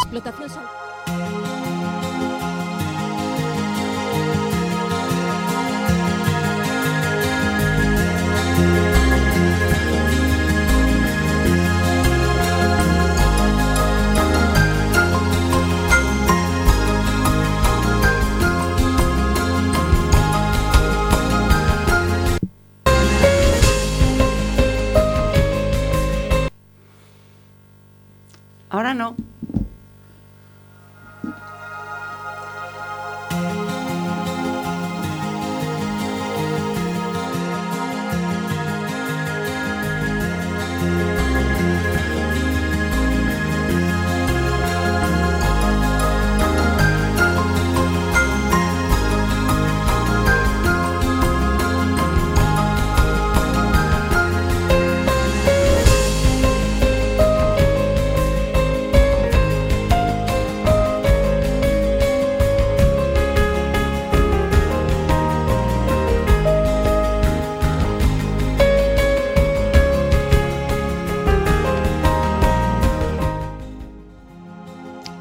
explotación Ahora no.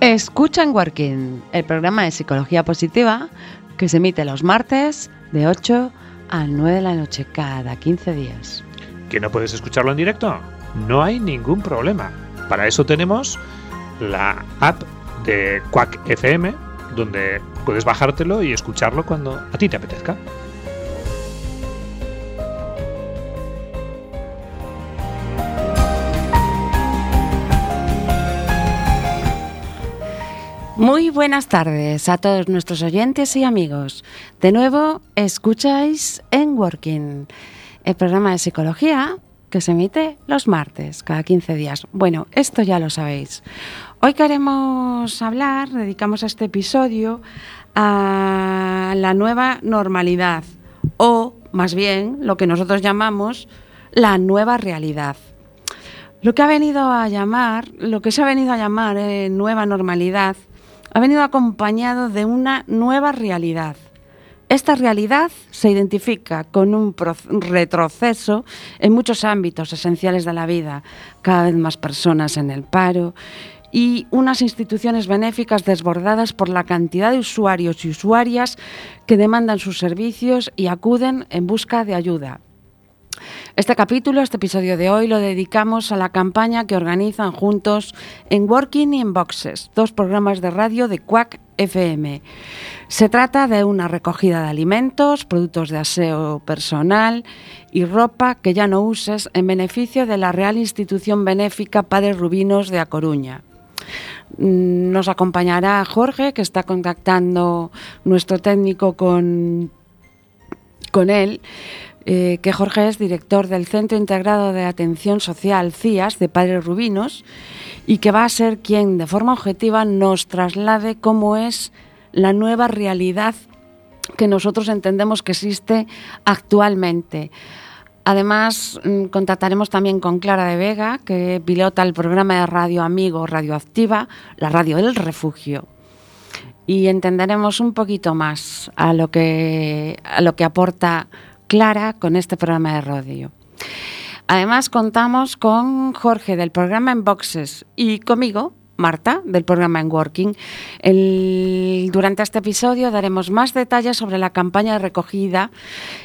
Escucha en Working, el programa de psicología positiva que se emite los martes de 8 a 9 de la noche cada 15 días. ¿Que no puedes escucharlo en directo? No hay ningún problema. Para eso tenemos la app de Quack FM, donde puedes bajártelo y escucharlo cuando a ti te apetezca. Muy buenas tardes a todos nuestros oyentes y amigos. De nuevo, escucháis en Working, el programa de psicología que se emite los martes, cada 15 días. Bueno, esto ya lo sabéis. Hoy queremos hablar, dedicamos este episodio a la nueva normalidad, o más bien lo que nosotros llamamos la nueva realidad. Lo que ha venido a llamar, lo que se ha venido a llamar eh, nueva normalidad, ha venido acompañado de una nueva realidad. Esta realidad se identifica con un retroceso en muchos ámbitos esenciales de la vida, cada vez más personas en el paro y unas instituciones benéficas desbordadas por la cantidad de usuarios y usuarias que demandan sus servicios y acuden en busca de ayuda. Este capítulo, este episodio de hoy, lo dedicamos a la campaña que organizan juntos en Working in Boxes, dos programas de radio de Quack FM. Se trata de una recogida de alimentos, productos de aseo personal y ropa que ya no uses en beneficio de la Real Institución Benéfica Padres Rubinos de A Coruña. Mm, nos acompañará Jorge, que está contactando nuestro técnico con, con él eh, que Jorge es director del Centro Integrado de Atención Social CIAS de Padres Rubinos y que va a ser quien de forma objetiva nos traslade cómo es la nueva realidad que nosotros entendemos que existe actualmente. Además, mm, contactaremos también con Clara de Vega, que pilota el programa de radio amigo Radioactiva, la radio del refugio. Y entenderemos un poquito más a lo que, a lo que aporta clara con este programa de radio. Además contamos con Jorge del programa En Boxes y conmigo, Marta, del programa En Working. durante este episodio daremos más detalles sobre la campaña de recogida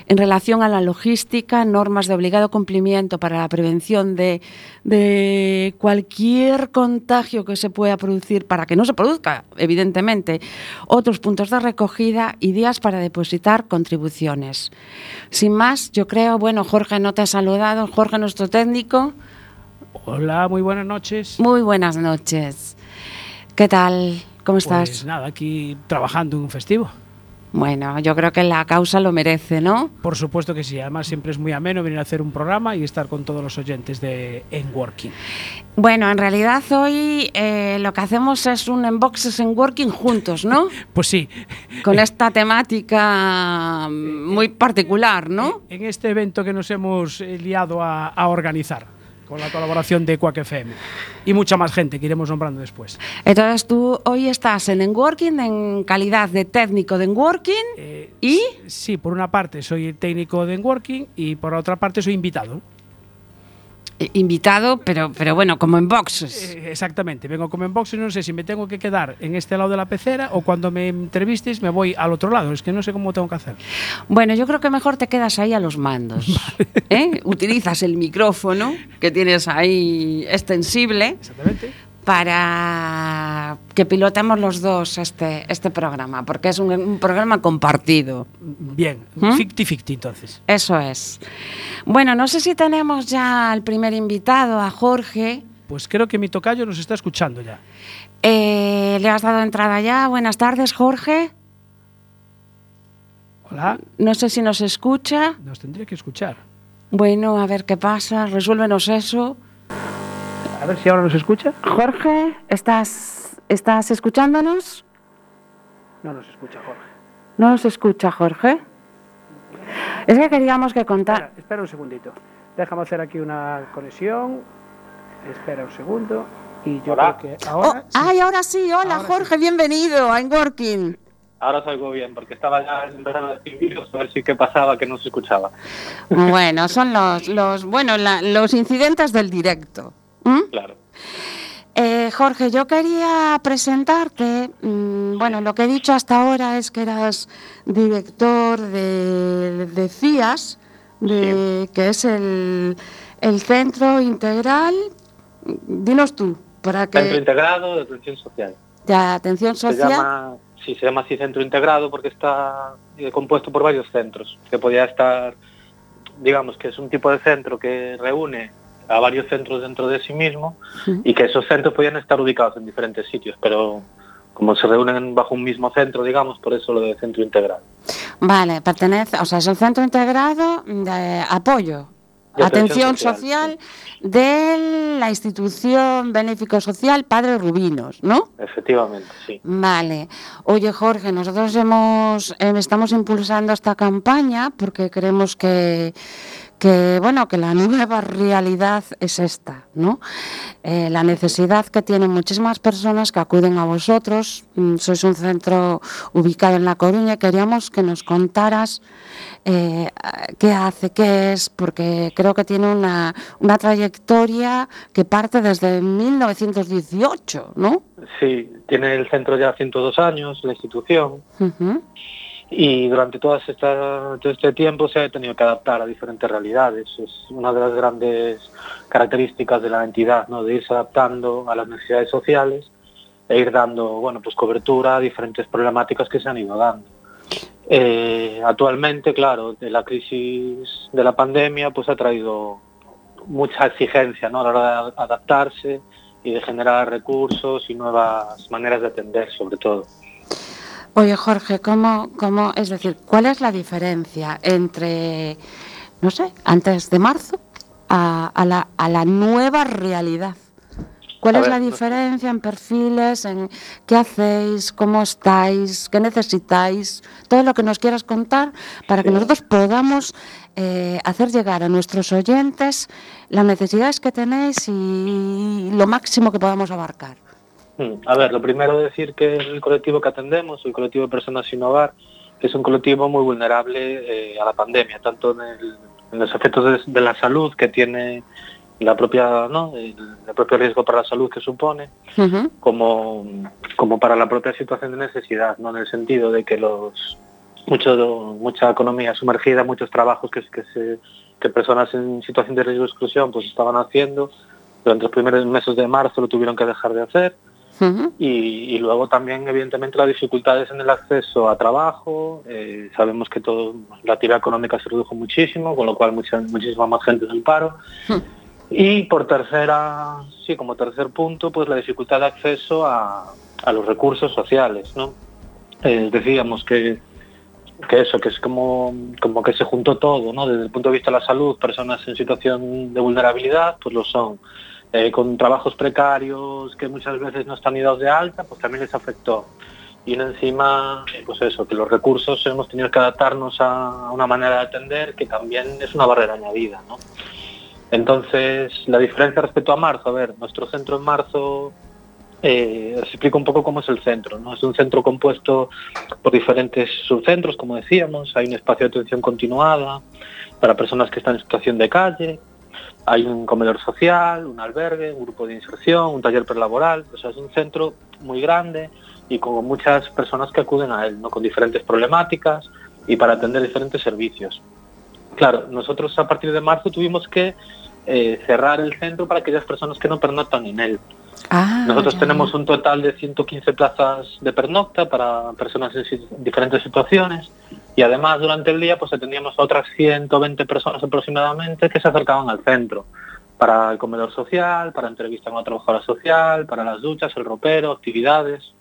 en relación a la logística, normas de obligado cumplimiento para la prevención de, de cualquier contagio que se pueda producir, para que no se produzca, evidentemente, otros puntos de recogida y días para depositar contribuciones. Sin más, yo creo, bueno, Jorge no te ha saludado, Jorge nuestro técnico. Hola, muy buenas noches. Muy buenas noches. ¿Qué tal? ¿Cómo estás? Pues nada, aquí trabajando en un festivo. Bueno, yo creo que la causa lo merece, ¿no? Por supuesto que sí. Además, siempre es muy ameno venir a hacer un programa y estar con todos los oyentes de En Working. Bueno, en realidad hoy eh, lo que hacemos es un Enboxes en Working juntos, ¿no? pues sí. Con esta temática muy particular, ¿no? En este evento que nos hemos eh, liado a organizar con la colaboración de Quack FM y mucha más gente que iremos nombrando después. Entonces tú hoy estás en Enworking en calidad de técnico de Enworking eh, y... Sí, por una parte soy técnico de Enworking y por otra parte soy invitado. Eh, invitado, pero, pero bueno, como en boxes. Eh, exactamente, vengo como en boxes, no sé si me tengo que quedar en este lado de la pecera o cuando me entrevistes me voy al otro lado, es que no sé cómo tengo que hacer. Bueno, yo creo que mejor te quedas ahí a los mandos. ¿eh? Utilizas el micrófono que tienes ahí extensible. Exactamente para que pilotemos los dos este, este programa, porque es un, un programa compartido. Bien, ¿Mm? ficti-ficti entonces. Eso es. Bueno, no sé si tenemos ya al primer invitado, a Jorge. Pues creo que mi tocayo nos está escuchando ya. Eh, ¿Le has dado entrada ya? Buenas tardes, Jorge. Hola, No sé si nos escucha. nos tendría que escuchar. Bueno, a ver qué pasa. Resuélvenos eso. A ver si ahora nos escucha. Jorge, ¿estás, ¿estás escuchándonos? No nos escucha, Jorge. No nos escucha, Jorge. Es que queríamos que contar. espera un segundito. Déjame hacer aquí una conexión. Espera un segundo. Y yo Hola. creo que Oh, ahora. sí. ¡Ay, ahora sí! Hola, Ahora Jorge, bienvenido a Working. Ahora os oigo bien, porque estaba ya empezando a escribiros a ver si qué pasaba, que no se escuchaba. Bueno, son los, los, bueno, la- los incidentes del directo. ¿Mm? Claro. Eh, Jorge, yo quería presentarte. mm, bueno, lo que he dicho hasta ahora es que eras director de, de CIAS, de, que es el, el Centro Integral. Dinos tú, para que. Centro Integrado de Atención Social. de atención Se social. llama, sí, se llama así Centro Integrado porque está eh, compuesto por varios centros, que podía estar, digamos que es un tipo de centro que reúne a varios centros dentro de sí mismo y que esos centros podían estar ubicados en diferentes sitios, pero como se reúnen bajo un mismo centro, digamos, por eso lo de Centro Integrado. Vale, pertenece, o sea, es el Centro Integrado de Apoyo, De Atención atención Social, social, de la institución Benéfico Social Padre Rubinos, ¿no? Efectivamente, sí. Vale. Oye, Jorge, nosotros hemos, eh, estamos impulsando esta campaña porque creemos que, que, bueno, que la nueva realidad es esta, ¿no? Eh, la necesidad que tienen muchísimas personas que acuden a vosotros. Mm, Sois un centro ubicado en La Coruña. Queríamos que nos contaras eh, qué hace, qué es, porque creo que tiene una, una trayectoria que parte desde 1918, ¿no? Sí, tiene el centro ya 102 años, la institución. Y durante todo este tiempo se ha tenido que adaptar a diferentes realidades. Es una de las grandes características de la entidad, ¿no? de irse adaptando a las necesidades sociales e ir dando bueno, pues cobertura a diferentes problemáticas que se han ido dando. Eh, actualmente, claro, de la crisis de la pandemia pues ha traído mucha exigencia ¿no? a la hora de adaptarse y de generar recursos y nuevas maneras de atender, sobre todo. Oye, Jorge, ¿cómo, cómo, es decir, cuál es la diferencia entre, no sé, antes de marzo a, a la, a la nueva realidad? ¿Cuál A es ver, la diferencia en perfiles, en qué hacéis, cómo estáis, qué necesitáis? Todo lo que nos quieras contar para que nosotros podamos eh, hacer llegar a nuestros oyentes las necesidades que tenéis y lo máximo que podamos abarcar. Mm, A ver, lo primero decir que el colectivo que atendemos, el colectivo de personas sin hogar, es un colectivo muy vulnerable eh, a la pandemia, tanto en, el- en los efectos de, de la salud que tiene la propia, ¿no? el, el propio riesgo para la salud que supone, como, como para la propia situación de necesidad, ¿no? en el sentido de que los mucho, mucha economía sumergida, muchos trabajos que, que, se, que personas en situación de riesgo de exclusión pues estaban haciendo, durante los primeros meses de marzo lo tuvieron que dejar de hacer Y, y luego también evidentemente las dificultades en el acceso a trabajo eh, sabemos que todo la actividad económica se redujo muchísimo con lo cual mucha, muchísima más gente en el paro y por tercera sí como tercer punto pues la dificultad de acceso a, a los recursos sociales no Eh, decíamos que que eso, que es como, como que se juntó todo, ¿no? Desde el punto de vista de la salud, personas en situación de vulnerabilidad, pues lo son. Eh, con trabajos precarios que muchas veces no están ni dados de alta, pues también les afectó. Y encima, eh, pues eso, que los recursos hemos tenido que adaptarnos a una manera de atender que también es una barrera añadida, ¿no? Entonces, la diferencia respecto a marzo, a ver, nuestro centro en marzo eh, os explico un poco cómo es el centro. ¿no? Es un centro compuesto por diferentes subcentros, como decíamos. Hay un espacio de atención continuada para personas que están en situación de calle. Hay un comedor social, un albergue, un grupo de inserción, un taller prelaboral, o sea, es un centro muy grande y con muchas personas que acuden a él, ¿no? con diferentes problemáticas y para atender diferentes servicios. Claro, nosotros a partir de marzo tuvimos que eh, cerrar el centro para aquellas personas que no pernoctan en él. Ah, Nosotros ya. tenemos un total de 115 plazas de pernocta para personas en diferentes situaciones y además durante el día pues atendíamos a otras 120 personas aproximadamente que se acercaban al centro para el comedor social, para entrevistar a una trabajadora social, para las duchas, el ropero, actividades.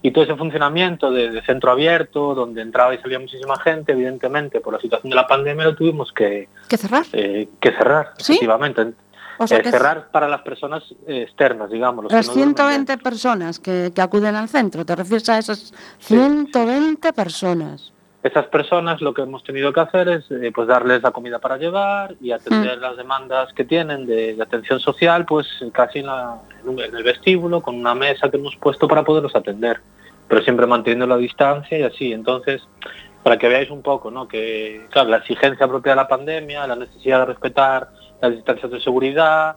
Y todo ese funcionamiento de, de centro abierto, donde entraba y salía muchísima gente, evidentemente por la situación de la pandemia lo tuvimos que, ¿Qué cerrar? eh, que cerrar, ¿Sí? efectivamente. O sea, Eh, que cerrar para las personas eh, externas, digamos. los que las no duermen 120 personas que, que acuden al centro, ¿te refieres a esas 120 personas? Estas personas lo que hemos tenido que hacer es eh, pues darles la comida para llevar y atender las demandas que tienen de, de atención social, pues casi en, la- en el vestíbulo, con una mesa que hemos puesto para poderlos atender, pero siempre manteniendo la distancia y así. Entonces, para que veáis un poco, ¿no? Que claro, la exigencia propia de la pandemia, la necesidad de respetar las distancias de seguridad,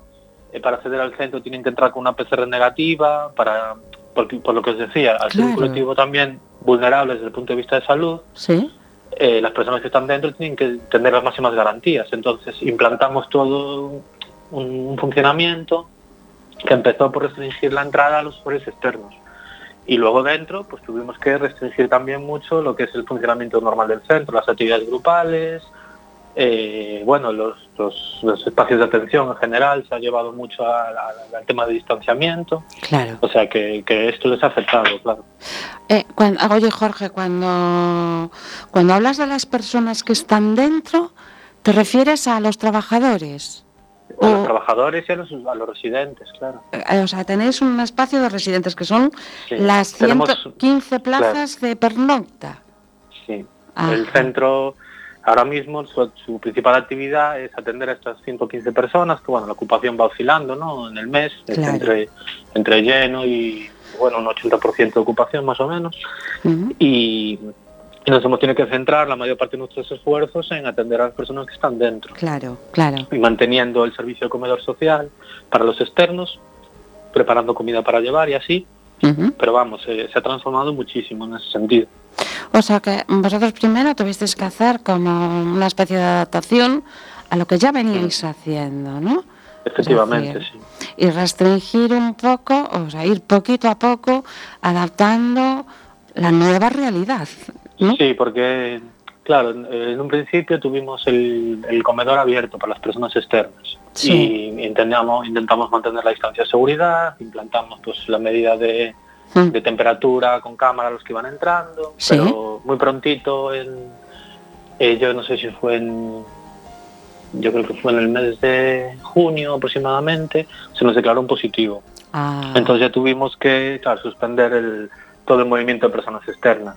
eh, para acceder al centro tienen que entrar con una PCR negativa, para porque, por lo que os decía, al ser un colectivo también vulnerable desde el punto de vista de salud, Sí. eh, las personas que están dentro tienen que tener las máximas garantías. Entonces implantamos todo un, un funcionamiento que empezó por restringir la entrada a los usuarios externos. Y luego dentro, pues tuvimos que restringir también mucho lo que es el funcionamiento normal del centro, las actividades grupales, eh, bueno, los, los- los espacios de atención en general se ha llevado mucho a- a- al tema de distanciamiento, Claro. o sea que, que esto les ha afectado, claro. Eh, cuan- oye, Jorge, cuando, cuando hablas de las personas que están dentro, ¿te refieres a los trabajadores? A los O- trabajadores y a los, a los residentes, claro. Eh, o sea, tenéis un espacio de residentes que son Sí. las Tenemos- 115 plazas de pernocta. Sí. Ajá. El centro ahora mismo su, su principal actividad es atender a estas 115 personas, que bueno, la ocupación va oscilando, ¿no? En el mes, es Claro. entre, entre lleno y bueno, un 80% de ocupación más o menos. Y, y nos hemos tenido que centrar la mayor parte de nuestros esfuerzos en atender a las personas que están dentro Claro, claro. y manteniendo el servicio de comedor social para los externos, preparando comida para llevar y así. Pero vamos, eh, se ha transformado muchísimo en ese sentido. O sea que vosotros primero tuvisteis que hacer como una especie de adaptación a lo que ya veníais haciendo, ¿no? Efectivamente, sí. Y restringir un poco, o sea, ir poquito a poco adaptando la nueva realidad, ¿no? Sí, porque, claro, en- en un principio tuvimos el, el comedor abierto para las personas externas Sí. y intentamos, intentamos mantener la distancia de seguridad, implantamos pues la medida de, Mm. de temperatura con cámara los que iban entrando, Sí. pero muy prontito, en, eh, yo no sé si fue en, yo creo que fue en el mes de junio aproximadamente, se nos declaró un positivo. Ah, Entonces ya tuvimos que claro, suspender el, todo el movimiento de personas externas,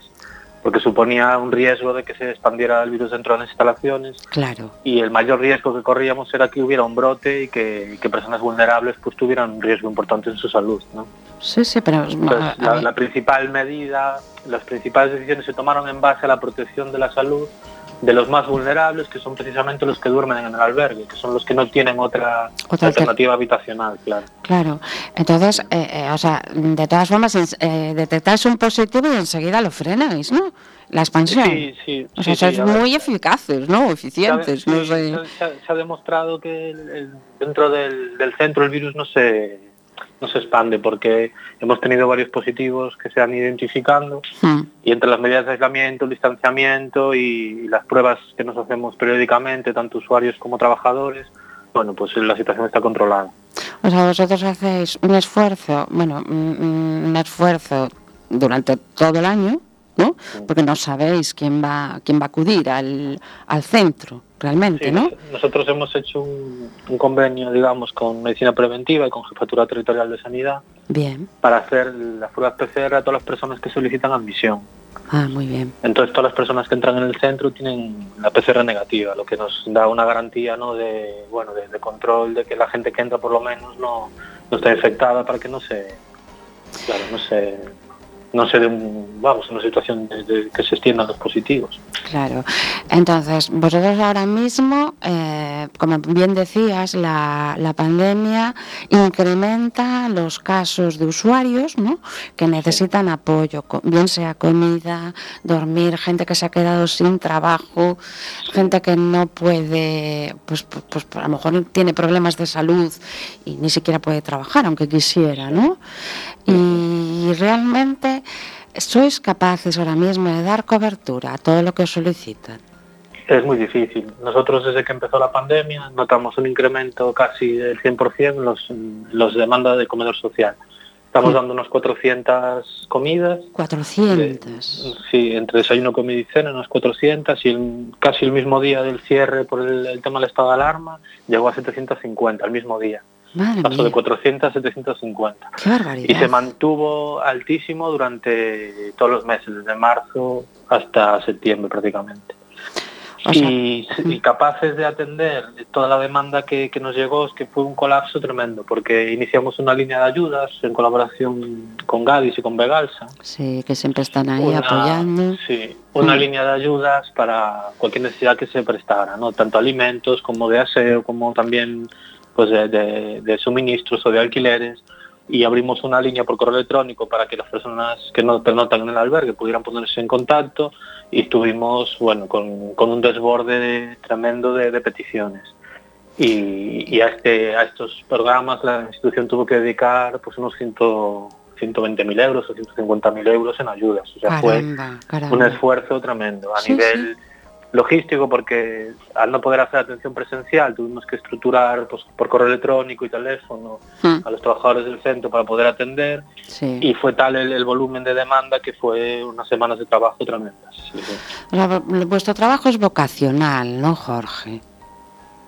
porque suponía un riesgo de que se expandiera el virus dentro de las instalaciones claro. y el mayor riesgo que corríamos era que hubiera un brote y que, y que personas vulnerables pues tuvieran un riesgo importante en su salud. ¿no? Sí, sí, pero... Entonces, la principal medida, las principales decisiones se tomaron en base a la protección de la salud de los más vulnerables, que son precisamente los que duermen en el albergue, que son los que no tienen otra, Otra alternativa habitacional, claro. Claro, entonces, eh, eh, o sea, de todas formas, eh, detectáis un positivo y enseguida lo frenáis, ¿no? La expansión. Sí, sí, o sea, sí, a ver. muy eficaces, ¿no? Eficientes, Se ha- no sé. se, se ha, se ha demostrado que el- el- dentro del, del centro el virus no se, no se expande porque hemos tenido varios positivos que se han identificando Hmm, y entre las medidas de aislamiento, el distanciamiento y, las pruebas que nos hacemos periódicamente, tanto usuarios como trabajadores, bueno, pues la situación está controlada. O sea, vosotros hacéis un esfuerzo, bueno, un esfuerzo durante todo el año, ¿no? Porque no sabéis quién va, quién va a acudir al, al centro, realmente, Sí, ¿no? nos- nosotros hemos hecho un, un convenio, digamos, con Medicina Preventiva y con Jefatura Territorial de Sanidad Bien. para hacer las pruebas PCR a todas las personas que solicitan admisión. Ah, muy bien. Entonces todas las personas que entran en el centro tienen la PCR negativa, lo que nos da una garantía ¿no? de, bueno, de, de control de que la gente que entra por lo menos no, no está infectada para que no se, claro, no se, no se dé un, vamos, una situación de, de que se extiendan los positivos. Claro. Entonces, vosotros ahora mismo, eh, como bien decías, la, la, pandemia incrementa los casos de usuarios ¿no? que necesitan apoyo, bien sea comida, dormir, gente que se ha quedado sin trabajo, gente que no puede, pues, pues, pues a lo mejor tiene problemas de salud y ni siquiera puede trabajar, aunque quisiera, ¿no? Y realmente sois capaces ahora mismo de dar cobertura a todo lo que os solicitan. Es muy difícil. Nosotros desde que empezó la pandemia notamos un incremento casi del 100% en los, los demandas de comedor social. Estamos Sí. dando unas 400 comidas. 400. Sí, entre desayuno, comida y cena, unas 400 y el- casi el mismo día del cierre por el, el tema del estado de alarma llegó a 750 el mismo día. Madre Pasó mía, de 400 a 750. qué barbaridad. Y se mantuvo altísimo durante todos los meses, desde marzo hasta septiembre prácticamente. O sea, y, y capaces de atender toda la demanda que, que nos llegó, es que fue un colapso tremendo, porque iniciamos una línea de ayudas en colaboración con Gadis y con Vegalsa. sí, que siempre están ahí Una- apoyando. Sí, una Mm. línea de ayudas para cualquier necesidad que se prestara, ¿no? Tanto alimentos como de aseo, como también pues de, de- de suministros o de alquileres. Y abrimos una línea por correo electrónico para que las personas que no pernotan en el albergue pudieran ponerse en contacto y estuvimos bueno con, con un desborde de- tremendo de, de peticiones. Y, y a, este, a estos programas la institución tuvo que dedicar pues unos 100 120.000 euros o 150.000 euros en ayudas. O sea, fue Caramba, un esfuerzo tremendo a Sí, nivel logístico porque al no poder hacer atención presencial tuvimos que estructurar pues, por correo electrónico y teléfono Mm, a los trabajadores del centro para poder atender sí. y fue tal el, el volumen de demanda que fue unas semanas de trabajo tremendas. sí, sí. O sea, vu- vuestro trabajo es vocacional, ¿no, Jorge?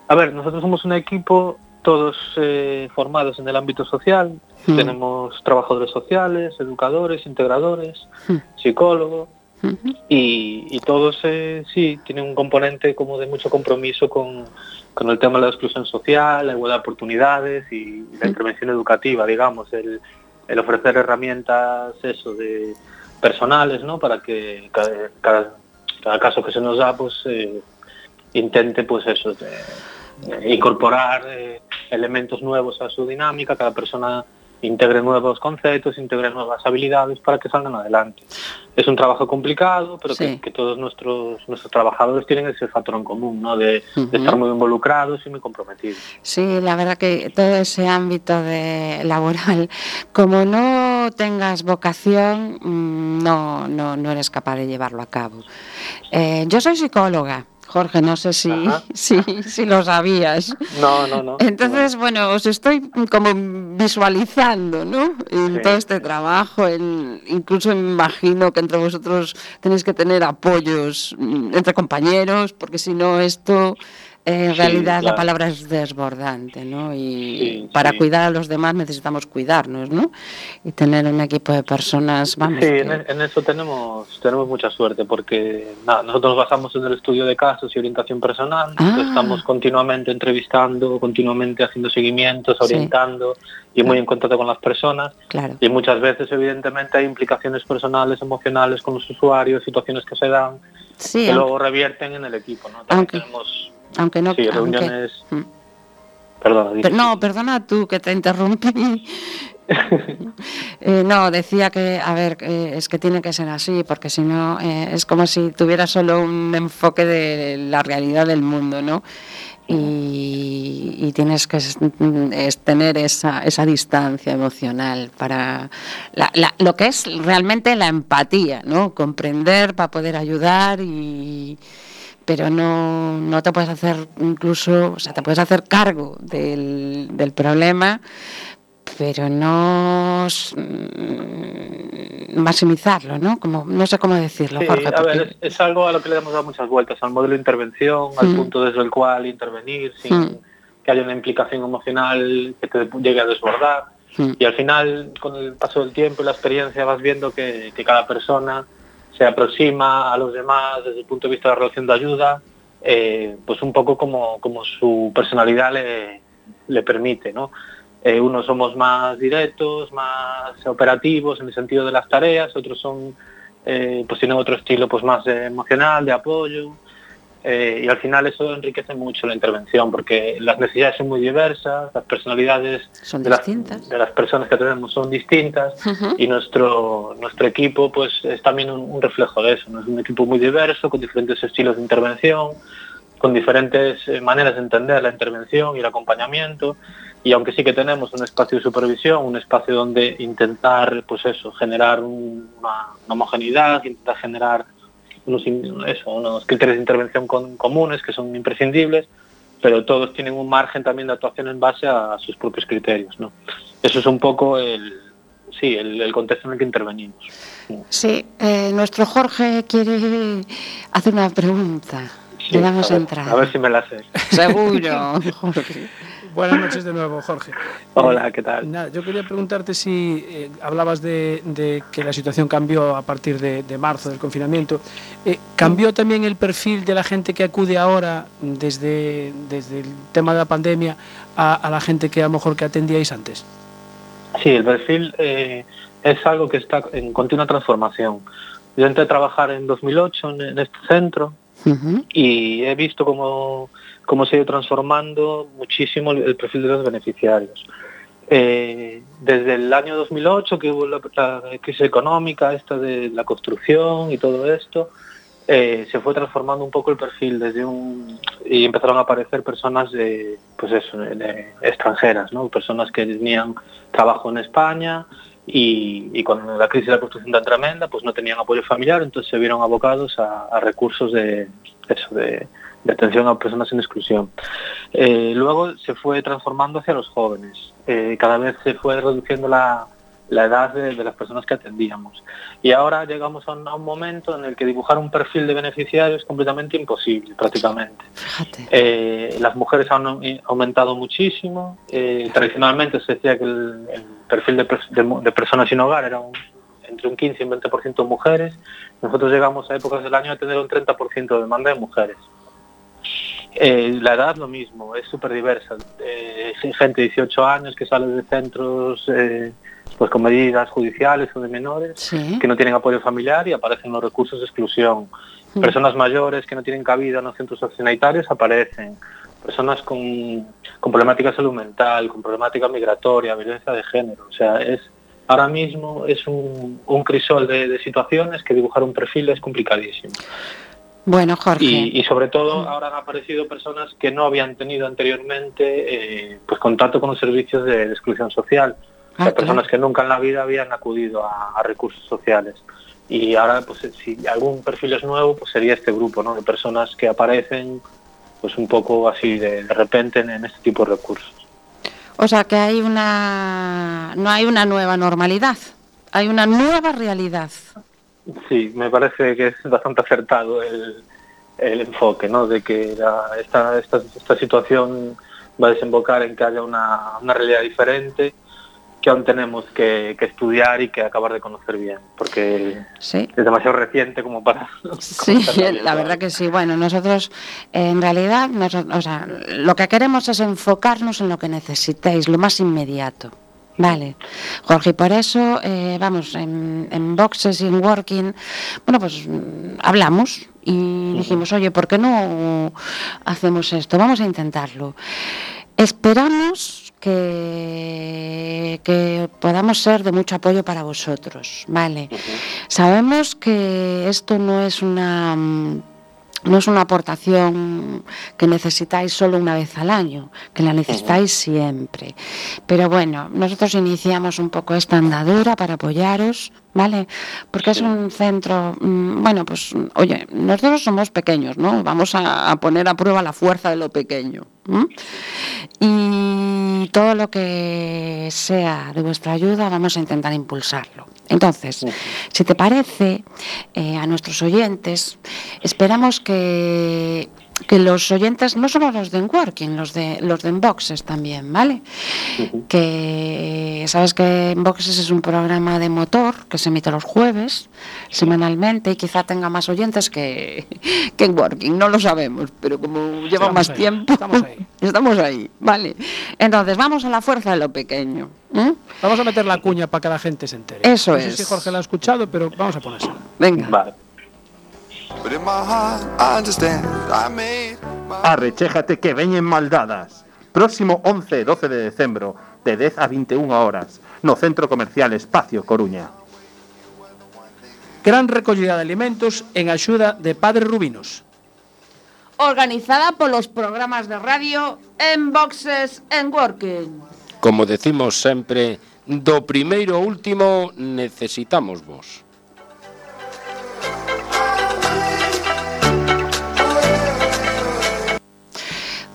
A ver, nosotros somos un equipo todos eh, formados en el ámbito social, Mm. tenemos trabajadores sociales, educadores, integradores, Mm. psicólogos, Y, y todos eh, sí tienen un componente como de mucho compromiso con, con el tema de la exclusión social, la igualdad de oportunidades y, la intervención educativa, digamos, el, el ofrecer herramientas eso de personales, ¿no? Para que cada, cada, cada caso que se nos da, pues eh, intente, pues eso, de- de incorporar eh, elementos nuevos a su dinámica, cada persona integre nuevos conceptos, integre nuevas habilidades para que salgan adelante. Es un trabajo complicado, pero Sí. que, que todos nuestros nuestros trabajadores tienen ese factor en común, ¿no? De, estar muy involucrados y muy comprometidos. Sí, la verdad que todo ese ámbito de laboral, como no tengas vocación, mm, no, no, no eres capaz de llevarlo a cabo. Eh, yo soy psicóloga, Jorge, no sé si, si, si lo sabías. No, no, no. Entonces, bueno, os estoy como visualizando, ¿no? En Sí. todo este trabajo, en- incluso me imagino que entre vosotros tenéis que tener apoyos mm, entre compañeros, porque si no esto, en Sí, realidad la palabra es desbordante, ¿no? Y Sí, para sí. cuidar a los demás necesitamos cuidarnos, ¿no? Y tener un equipo de personas, vamos. Sí, que- en, en eso tenemos tenemos mucha suerte porque nada, nosotros nos basamos en el estudio de casos y orientación personal. Ah. Estamos continuamente entrevistando, continuamente haciendo seguimientos, orientando y muy en contacto con las personas. Claro. Y muchas veces, evidentemente, hay implicaciones personales, emocionales con los usuarios, situaciones que se dan que luego revierten en el equipo. ¿no? También tenemos aunque no. sí, aunque- reuniones. Mm. Perdona, no, perdona tú que te interrumpí. Eh, no, decía que, a ver, eh, es que tiene que ser así, porque si no, eh, es como si tuviera solo un enfoque de la realidad del mundo, ¿no? Y, y tienes que es- es tener esa, esa distancia emocional para la- la- lo que es realmente la empatía, ¿no? Comprender para poder ayudar y pero no, no te puedes hacer incluso, o sea, te puedes hacer cargo del, del problema, pero no mm, maximizarlo, ¿no? Como, no sé cómo decirlo, Sí, Jorge. a porque- ver, es, es algo a lo que le hemos dado muchas vueltas, al modelo de intervención, al Mm. punto desde el cual intervenir sin Mm. que haya una implicación emocional que te llegue a desbordar. Mm. Y al final, con el paso del tiempo y la experiencia, vas viendo que, que cada persona se aproxima a los demás desde el punto de vista de la relación de ayuda, eh, pues un poco como, como su personalidad le, le permite, ¿no? Eh, unos somos más directos, más operativos en el sentido de las tareas, otros son, eh, pues tienen otro estilo pues más emocional, de apoyo. Eh, y al final eso enriquece mucho la intervención porque las necesidades son muy diversas, las personalidades son de, distintas. Las, de las personas que tenemos son distintas Uh -huh. y nuestro, nuestro equipo pues es también un, un, reflejo de eso, ¿no? es un equipo muy diverso, con diferentes estilos de intervención, con diferentes eh, maneras de entender la intervención y el acompañamiento y aunque sí que tenemos un espacio de supervisión, un espacio donde intentar pues eso, generar un, una, una homogeneidad, intentar generar unos, eso, unos criterios de intervención con, comunes que son imprescindibles, pero todos tienen un margen también de actuación en base a sus propios criterios. ¿no? Eso es un poco el, sí, el, el contexto en el que intervenimos. Sí, eh, nuestro Jorge quiere hacer una pregunta. Sí, Le damos a ver, entrada. A ver si me la sé. Seguro, Jorge. Buenas noches de nuevo, Jorge. Hola, ¿qué tal? Nada, yo quería preguntarte si eh, hablabas de, de, que la situación cambió a partir de, de marzo del confinamiento. Eh, ¿Cambió también el perfil de la gente que acude ahora desde, desde el tema de la pandemia a, a, la gente que a lo mejor que atendíais antes? Sí, el perfil eh, es algo que está en continua transformación. Yo entré a trabajar en 2008 en, en este centro uh -huh. y he visto cómo cómo se ha ido transformando muchísimo el perfil de los beneficiarios. Eh, desde el año 2008, que hubo la, la, crisis económica, esta de la construcción y todo esto, eh, se fue transformando un poco el perfil desde y empezaron a aparecer personas de pues de extranjeras no personas que tenían trabajo en España y, y, cuando la crisis de la construcción tan tremenda pues no tenían apoyo familiar entonces se vieron abocados a, a recursos de eso de, de atención a personas en exclusión. Eh, luego se fue transformando hacia los jóvenes. Eh, cada vez se fue reduciendo la, la edad de, de, las personas que atendíamos. Y ahora llegamos a un, a un, momento en el que dibujar un perfil de beneficiario es completamente imposible, prácticamente. Eh, las mujeres han aumentado muchísimo. Eh, tradicionalmente se decía que el, el perfil de, de, de, personas sin hogar era un, entre un 15 y un 20% mujeres. Nosotros llegamos a épocas del año a tener un 30% de demanda de mujeres. Eh, la edad lo mismo, es súper diversa. Eh, gente de 18 años que sale de centros eh, pues con medidas judiciales o de menores sí. que no tienen apoyo familiar y aparecen los recursos de exclusión. Mm. Personas mayores que no tienen cabida en los centros sanitarios aparecen. Personas con, con problemática salud mental, con problemática migratoria, violencia de género. O sea, es ahora mismo es un, un crisol de, de situaciones que dibujar un perfil es complicadísimo. Bueno, Jorge. Y, y, sobre todo ahora han aparecido personas que no habían tenido anteriormente eh, pues contacto con los servicios de, de exclusión social. Ah, o sea, personas claro. que nunca en la vida habían acudido a, a, recursos sociales. Y ahora, pues si algún perfil es nuevo, pues sería este grupo, ¿no? De personas que aparecen pues un poco así de, de repente en, en este tipo de recursos. O sea que hay una no hay una nueva normalidad, hay una nueva realidad. Sí, me parece que es bastante acertado el, el enfoque, ¿no? De que la, esta, esta, esta situación va a desembocar en que haya una, una realidad diferente que aún tenemos que, que, estudiar y que acabar de conocer bien, porque sí. es demasiado reciente como para... Sí, la verdad que sí. Bueno, nosotros en realidad, nos, o sea, lo que queremos es enfocarnos en lo que necesitéis, lo más inmediato. Vale, Jorge, y por eso, eh, vamos, en, en, Boxes y en Working, bueno, pues hablamos y dijimos, oye, ¿por qué no hacemos esto? Vamos a intentarlo. Esperamos que, que podamos ser de mucho apoyo para vosotros, ¿vale? Uh -huh. Sabemos que esto no es una no es una aportación que necesitáis solo una vez al año, que la necesitáis siempre. Pero bueno, nosotros iniciamos un poco esta andadura para apoyaros, ¿vale? Porque es un centro, mm, bueno, pues, oye, nosotros somos pequeños, ¿no? Vamos a, a poner a prueba la fuerza de lo pequeño. Y todo lo que sea de vuestra ayuda vamos a intentar impulsarlo. Entonces, si te parece, eh, a nuestros oyentes, esperamos que que los oyentes no somos los de Enworking, los de los de Enboxes también, ¿vale? Que sabes que Enboxes es un programa de motor que se emite los jueves semanalmente y quizá tenga más oyentes que, que Enworking, no lo sabemos, pero como lleva Estamos más ahí, tiempo, estamos ahí. estamos ahí, ¿vale? Entonces vamos a la fuerza de lo pequeño. ¿eh? Vamos a meter la cuña para que la gente se entere. Eso no sé es. si Jorge la ha escuchado, pero vamos a ponérsela. Venga. Vale. Arrechéjate que veñen maldadas. Próximo 11 e 12 de decembro, de 10 a 21 horas, no Centro Comercial Espacio Coruña. Gran recollida de alimentos en axuda de Padre Rubinos. Organizada polos programas de radio En Boxes en Working. Como decimos sempre, do primeiro ao último necesitamos vos.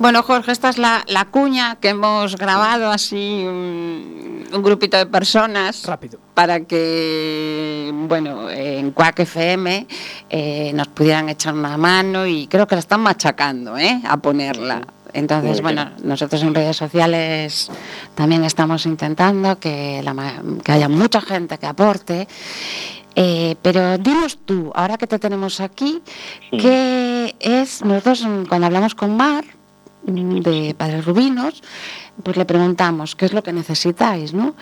Bueno, Jorge, esta es la, la cuña que hemos grabado así un, un grupito de personas Rápido. para que, bueno, en Quack FM eh, nos pudieran echar una mano y creo que la están machacando, ¿eh? A ponerla. Entonces, bueno, nosotros en redes sociales también estamos intentando que, la que haya mucha gente que aporte. Eh, pero dinos tú, ahora que te tenemos aquí, Mm. ¿qué es? Nosotros mm, cuando hablamos con Mar de Padres Rubinos, pues le preguntamos qué es lo que necesitáis, ¿no?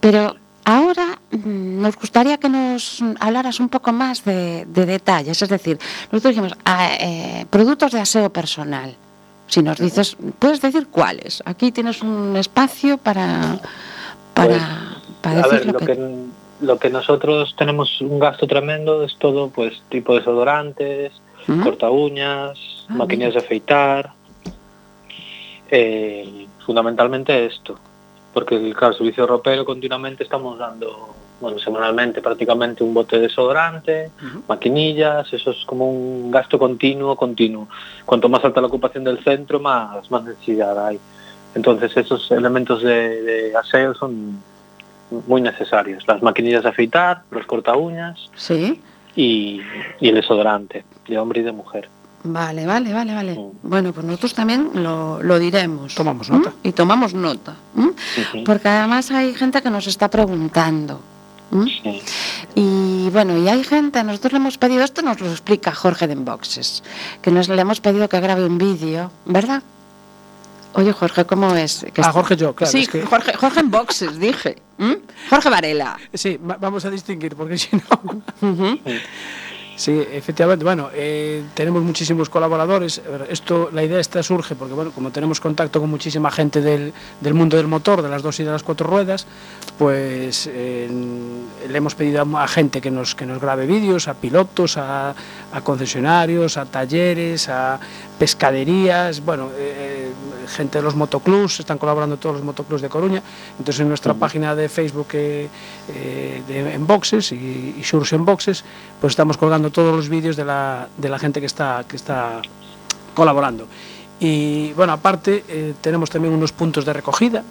Pero ahora mm, nos gustaría que nos hablaras un poco más de, de detalles, es decir, nosotros dijimos ah, eh, productos de aseo personal. Si nos dices, puedes decir cuáles. Aquí tienes un espacio para para, para a decir ver, lo lo que, que, lo que nosotros tenemos un gasto tremendo es todo, pues, tipo desodorantes, ¿Mm? corta uñas, Ah, maquinillas de afeitar, eh, fundamentalmente esto, porque claro, el servicio europeo continuamente estamos dando, bueno, semanalmente prácticamente un bote de desodorante, maquinillas, eso es como un gasto continuo, continuo. Cuanto más alta la ocupación del centro, más, más necesidad hay. Entonces esos elementos de, de aseo son muy necesarios. Las maquinillas de afeitar, los corta uñas Sí. y, y el desodorante de hombre y de mujer. Vale, vale, vale, vale. Mm. Bueno, pues nosotros también lo, lo diremos. Tomamos ¿m? nota. Y tomamos nota. Porque además hay gente que nos está preguntando. Sí. Y bueno, y hay gente, nosotros le hemos pedido, esto nos lo explica Jorge de Enboxes, que nos le hemos pedido que grabe un vídeo, ¿verdad? Oye, Jorge, ¿cómo es? Que Ah, Jorge yo, claro, Sí, es que- Jorge, Jorge Enboxes, dije. ¿m? Jorge Varela. Sí, va- vamos a distinguir, porque si no... Sí, efectivamente. Bueno, eh, tenemos muchísimos colaboradores. Esto, la idea esta surge porque, bueno, como tenemos contacto con muchísima gente del, del mundo del motor, de las dos y de las cuatro ruedas, pues eh, le hemos pedido a gente que nos, que nos grabe vídeos, a pilotos, a, a concesionarios, a talleres, a pescaderías, bueno, eh, gente de los motoclubs, están colaborando todos los motoclubs de Coruña. Entonces en nuestra página de Facebook eh, eh, de Enboxes y, y Shurs Enboxes, pues estamos colgando todos los vídeos de la, de la gente que está, que está colaborando. Y bueno, aparte eh, tenemos también unos puntos de recogida.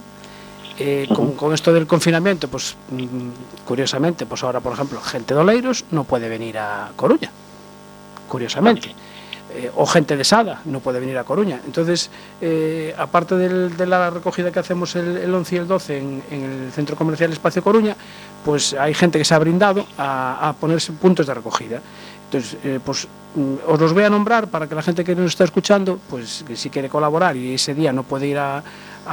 Eh, con, con esto del confinamiento, pues mm, curiosamente, pues ahora por ejemplo, gente de Oleiros no puede venir a Coruña, curiosamente. Eh, o gente de Sada no puede venir a Coruña. Entonces, eh, aparte de la recogida que hacemos el, el 11 y el 12 en, el Centro Comercial Espacio Coruña, pues hay gente que se ha brindado a, ponerse puntos de recogida. Entonces, eh, pues mm, os los voy a nombrar para que la gente que nos está escuchando, pues si quiere colaborar y ese día no puede ir a,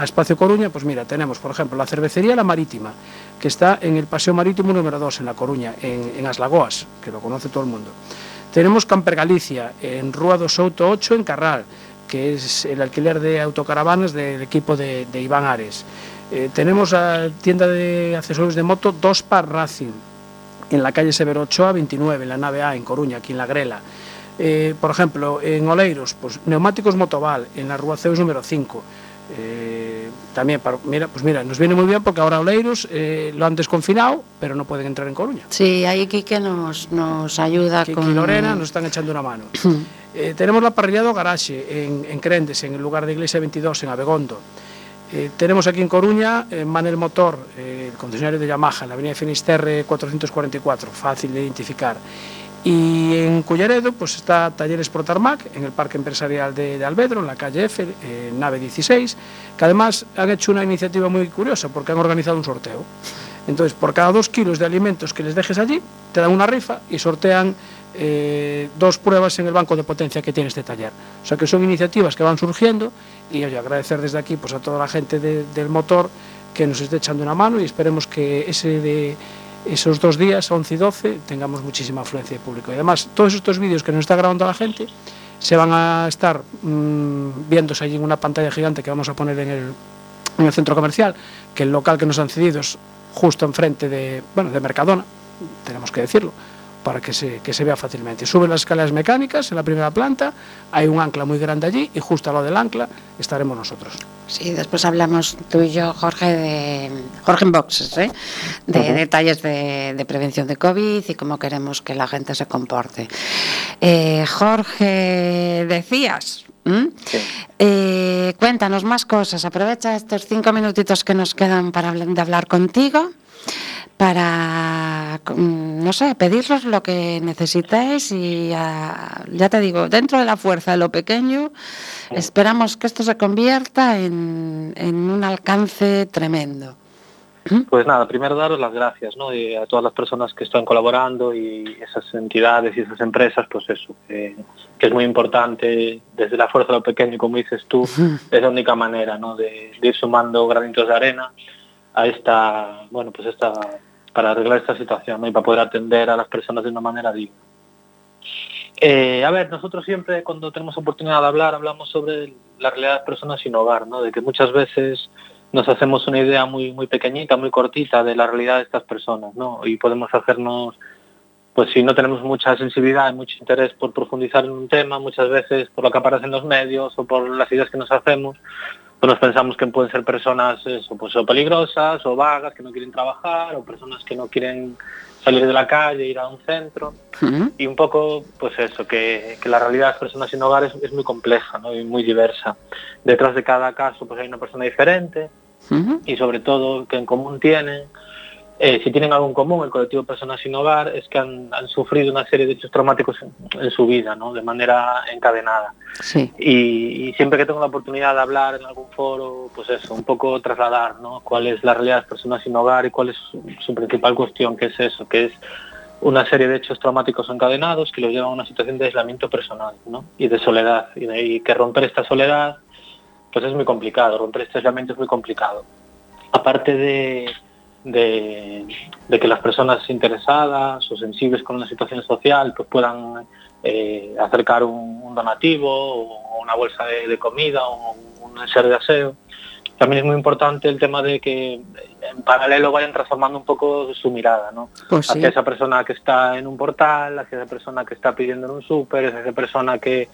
Espacio Coruña, pues mira, tenemos por ejemplo la cervecería La Marítima, que está en el Paseo Marítimo número 2 en La Coruña, en, en As Lagoas, que lo conoce todo el mundo. Tenemos Camper Galicia, en Rúa do Souto 8, en Carral, que es el alquiler de autocaravanas del equipo de, Iván Ares. Eh, tenemos a tienda de accesorios de moto Dos Par Racing, en la calle Severo Ochoa 29, en la nave A, en Coruña, aquí en La Grela. Eh, por ejemplo, en Oleiros, pues neumáticos Motoval, en la Rúa Zeus número 5. Eh, también, para, mira, pues mira, nos viene muy bien porque ahora Oleiros eh, lo han desconfinado, pero no pueden entrar en Coruña. Sí, ahí Quique nos, nos ayuda Kiki con... y Lorena nos están echando una mano. Eh, tenemos la parrilla do Garaxe en, en Crendes, en el lugar de Iglesia 22, en Abegondo. Eh, tenemos aquí en Coruña eh, Manel Motor, eh, el concesionario de Yamaha, en la avenida Finisterre 444, fácil de identificar. Y en Culleredo pues está Talleres Protarmac, en el Parque Empresarial de, de Albedro, en la calle F, eh, nave 16, que además han hecho una iniciativa muy curiosa porque han organizado un sorteo. Entonces, por cada dos kilos de alimentos que les dejes allí, te dan una rifa y sortean eh, dos pruebas en el banco de potencia que tiene este taller. O sea que son iniciativas que van surgiendo y oye, agradecer desde aquí pues, a toda la gente de- del motor que nos esté echando una mano y esperemos que ese de esos dos días, 11 y 12, tengamos muchísima afluencia de público. Y además, todos estos vídeos que nos está grabando la gente se van a estar mm, viéndose allí en una pantalla gigante que vamos a poner en el, en el centro comercial, que el local que nos han cedido es justo enfrente de, bueno, de Mercadona, tenemos que decirlo, para que se, que se vea fácilmente. Suben las escaleras mecánicas en la primera planta, hay un ancla muy grande allí y justo al lado del ancla estaremos nosotros. Sí, después hablamos tú y yo, Jorge, de Jorge en boxes, ¿eh? de detalles de, de prevención de COVID y cómo queremos que la gente se comporte. Eh, Jorge, decías. ¿m? Eh, cuéntanos más cosas. Aprovecha estos cinco minutitos que nos quedan para habl- de hablar contigo para, mm, no sé, pediros lo que necesitéis y ah, ya te digo, dentro de la fuerza de lo pequeño, esperamos que esto se convierta en, en un alcance tremendo. Pues nada, primero daros las gracias ¿no? Y a todas las personas que están colaborando y esas entidades y esas empresas, pues eso, que, que es muy importante desde la fuerza de lo pequeño, como dices tú, es la única manera ¿no? de, de ir sumando granitos de arena a esta, bueno, pues esta, para arreglar esta situación ¿no? y para poder atender a las personas de una manera digna. Eh, a ver, nosotros siempre cuando tenemos oportunidad de hablar, hablamos sobre la realidad de las personas sin hogar, ¿no? De que muchas veces nos hacemos una idea muy muy pequeñita, muy cortita de la realidad de estas personas, ¿no? Y podemos hacernos, pues si no tenemos mucha sensibilidad y mucho interés por profundizar en un tema, muchas veces por lo que aparece en los medios o por las ideas que nos hacemos, pues nos pensamos que pueden ser personas eso, pues, o peligrosas o vagas, que no quieren trabajar, o personas que no quieren salir de la calle, ir a un centro. Y un poco pues eso que, que la realidad de las personas sin hogar es, es muy compleja ¿no? y muy diversa. Detrás de cada caso pues hay una persona diferente y sobre todo que en común tienen eh, si tienen algo en común el colectivo de personas sin hogar es que han, han sufrido una serie de hechos traumáticos en, en su vida ¿no? de manera encadenada Sí. y, y siempre que tengo la oportunidad de hablar en algún foro, pues eso, un poco trasladar, ¿no? Cuál es la realidad de las personas sin hogar y cuál es su, su principal cuestión, que es eso, que es una serie de hechos traumáticos encadenados que los llevan a una situación de aislamiento personal, ¿no? Y de soledad, y, de, y que romper esta soledad, pues es muy complicado, romper este aislamiento es muy complicado. Aparte de, de, de que las personas interesadas o sensibles con una situación social pues puedan eh, acercar un, un donativo o una bolsa de, de comida o un ser de aseo. También es muy importante el tema de que en paralelo vayan transformando un poco su mirada, ¿no? Pues sí. Hacia esa persona que está en un portal, hacia esa persona que está pidiendo en un súper, hacia esa persona que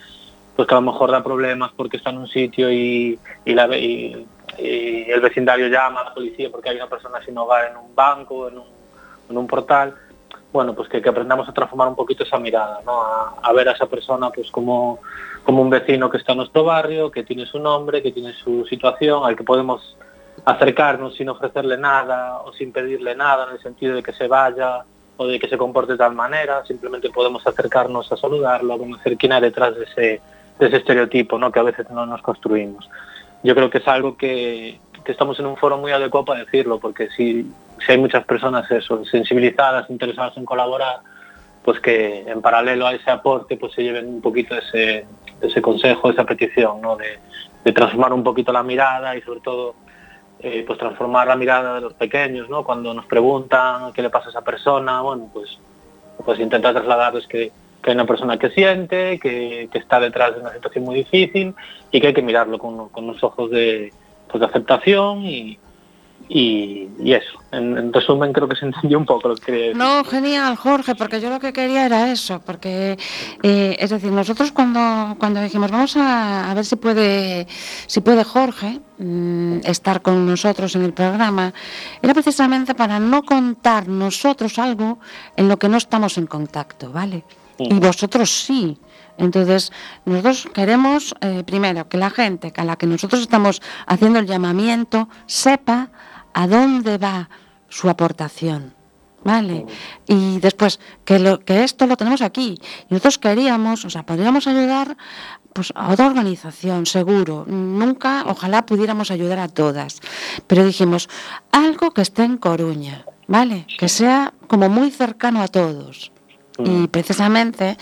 pues que a lo mejor da problemas porque está en un sitio y, el vecindario llama a la policía porque hay una persona sin hogar en un banco, en un, portal. Bueno, pues que, aprendamos a transformar un poquito esa mirada, ¿no? A, a ver a esa persona pues como, como un vecino que está en nuestro barrio, que tiene su nombre, que tiene su situación, al que podemos acercarnos sin ofrecerle nada o sin pedirle nada en el sentido de que se vaya o de que se comporte de tal manera, simplemente podemos acercarnos a saludarlo, a conocer quién hay detrás de ese, de ese estereotipo ¿no? que a veces no nos construimos. Yo creo que es algo que, que estamos en un foro muy adecuado para decirlo, porque si, si hay muchas personas eso, sensibilizadas, interesadas en colaborar, pues que en paralelo a ese aporte pues se lleven un poquito ese, ese consejo, esa petición, ¿no? de, de transformar un poquito la mirada y sobre todo eh, pues transformar la mirada de los pequeños, ¿no? Cuando nos preguntan qué le pasa a esa persona, bueno, pues, pues intentar trasladarles que, que hay una persona que siente, que, que está detrás de una situación muy difícil y que hay que mirarlo con, con unos ojos de, pues, de aceptación y, y, eso. En, en resumen creo que se entendió un poco lo que quería. No, genial, Jorge, porque yo lo que quería era eso, porque eh, es decir, nosotros cuando, cuando dijimos vamos a, a ver si puede, si puede Jorge mm, estar con nosotros en el programa, era precisamente para no contar nosotros algo en lo que no estamos en contacto, ¿vale? Y vosotros sí. Entonces, nosotros queremos, eh, primero, que la gente a la que nosotros estamos haciendo el llamamiento sepa a dónde va su aportación. ¿vale? Y después, que, lo, que esto lo tenemos aquí. Y nosotros queríamos, o sea, podríamos ayudar pues, a otra organización, seguro. Nunca, ojalá pudiéramos ayudar a todas. Pero dijimos, algo que esté en Coruña, ¿vale? Que sea como muy cercano a todos. Y precisamente,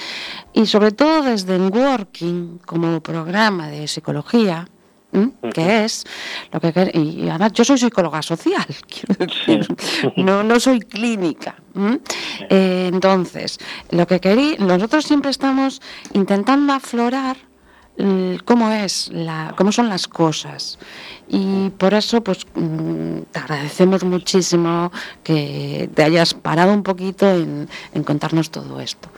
y sobre todo desde en Working, como programa de psicología, ¿m? que es lo que y y además yo soy psicóloga social, quiero decir, no, no soy clínica. Eh, entonces, lo que querí, nosotros siempre estamos intentando aflorar cómo es la, cómo son las cosas y por eso pues mm, te agradecemos muchísimo que te hayas parado un poquito en, en contarnos todo esto.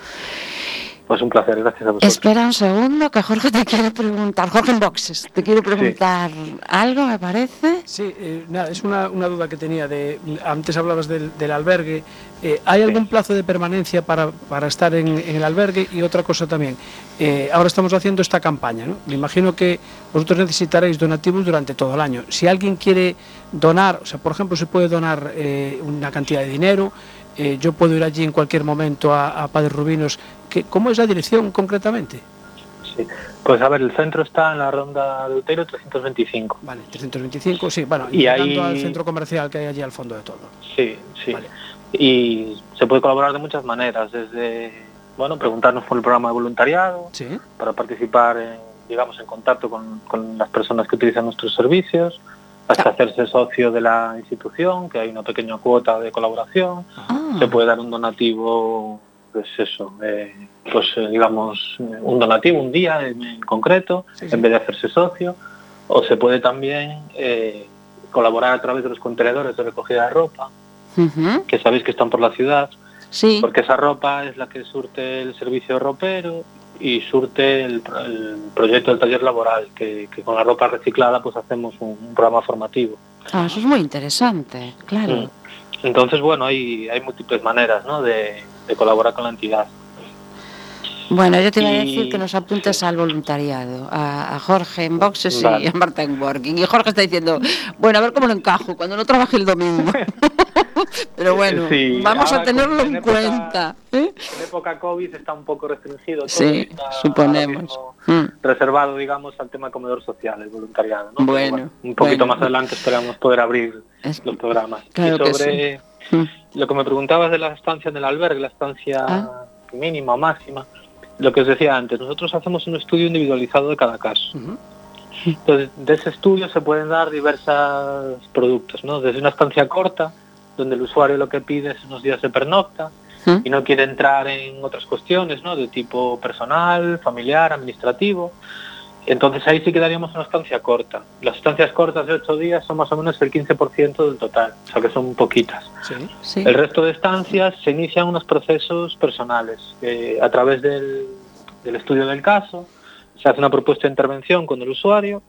Pues un placer, gracias a vosotros. Espera un segundo que Jorge te quiere preguntar, Jorge en Boxes, te quiere preguntar algo, me parece. Sí, eh, nada, es una, una duda que tenía. de Antes hablabas del, del albergue. Eh, ¿Hay algún plazo de permanencia para, para estar en, en el albergue? Y otra cosa también. eh, ahora estamos haciendo esta campaña. ¿no? Me imagino que vosotros necesitaréis donativos durante todo el año. Si alguien quiere donar, o sea, por ejemplo, se puede donar eh, una cantidad de dinero. eh, yo puedo ir allí en cualquier momento a, a Padres Rubinos. Que ¿Cómo es la dirección concretamente? Sí. Pues a ver, el centro está en la ronda de Utero 325. Vale, 325, sí, bueno, Y ahí- al centro comercial que hay allí al fondo de todo. Sí, sí. Vale. Y se puede colaborar de muchas maneras, desde, bueno, preguntarnos por el programa de voluntariado, Sí. para participar, en, digamos, en contacto con, con las personas que utilizan nuestros servicios, hasta hacerse socio de la institución, que hay una pequeña cuota de colaboración, Ah, se puede dar un donativo, pues eso, eh, pues eh, digamos, eh, un donativo un día en, en concreto, Sí, sí. en vez de hacerse socio, o se puede también eh, colaborar a través de los contenedores de recogida de ropa, que sabéis que están por la ciudad, Sí, porque esa ropa es la que surte el servicio ropero y surte el, pro- el proyecto del taller laboral, que, que con la ropa reciclada pues hacemos un, un programa formativo. Ah, eso es muy interesante, claro. Mm. Entonces, bueno, hay, hay múltiples maneras ¿no? de, de colaborar con la entidad. Bueno, yo te iba a decir que nos apuntes al voluntariado, a, a Jorge en Boxes Vale. y a Marta en Working. Y Jorge está diciendo, bueno, a ver cómo lo encajo cuando no trabaje el domingo. Pero bueno, Sí, vamos a tenerlo en en época- cuenta. ¿eh? En época COVID está un poco restringido. todo, Sí, está suponemos. Mm. Reservado, digamos, al tema comedor social, el voluntariado. ¿no? Bueno, un poquito bueno. más adelante esperamos poder abrir Es- los programas. Claro y que sobre Mm. lo que me preguntabas de la estancia en el albergue, la estancia Ah. mínima o máxima, lo que os decía antes, nosotros hacemos un estudio individualizado de cada caso. Entonces, de ese estudio se pueden dar diversos productos, ¿no? Desde una estancia corta, donde el usuario lo que pide es unos días de pernocta y no quiere entrar en otras cuestiones, ¿no? De tipo personal, familiar, administrativo. Entonces ahí sí quedaríamos una estancia corta. Las estancias cortas de ocho días son más o menos el 15% del total, o sea que son poquitas. Sí. Sí. El resto de estancias se inician unos procesos personales. eh, a través del, del estudio del caso, se hace una propuesta de intervención con el usuario,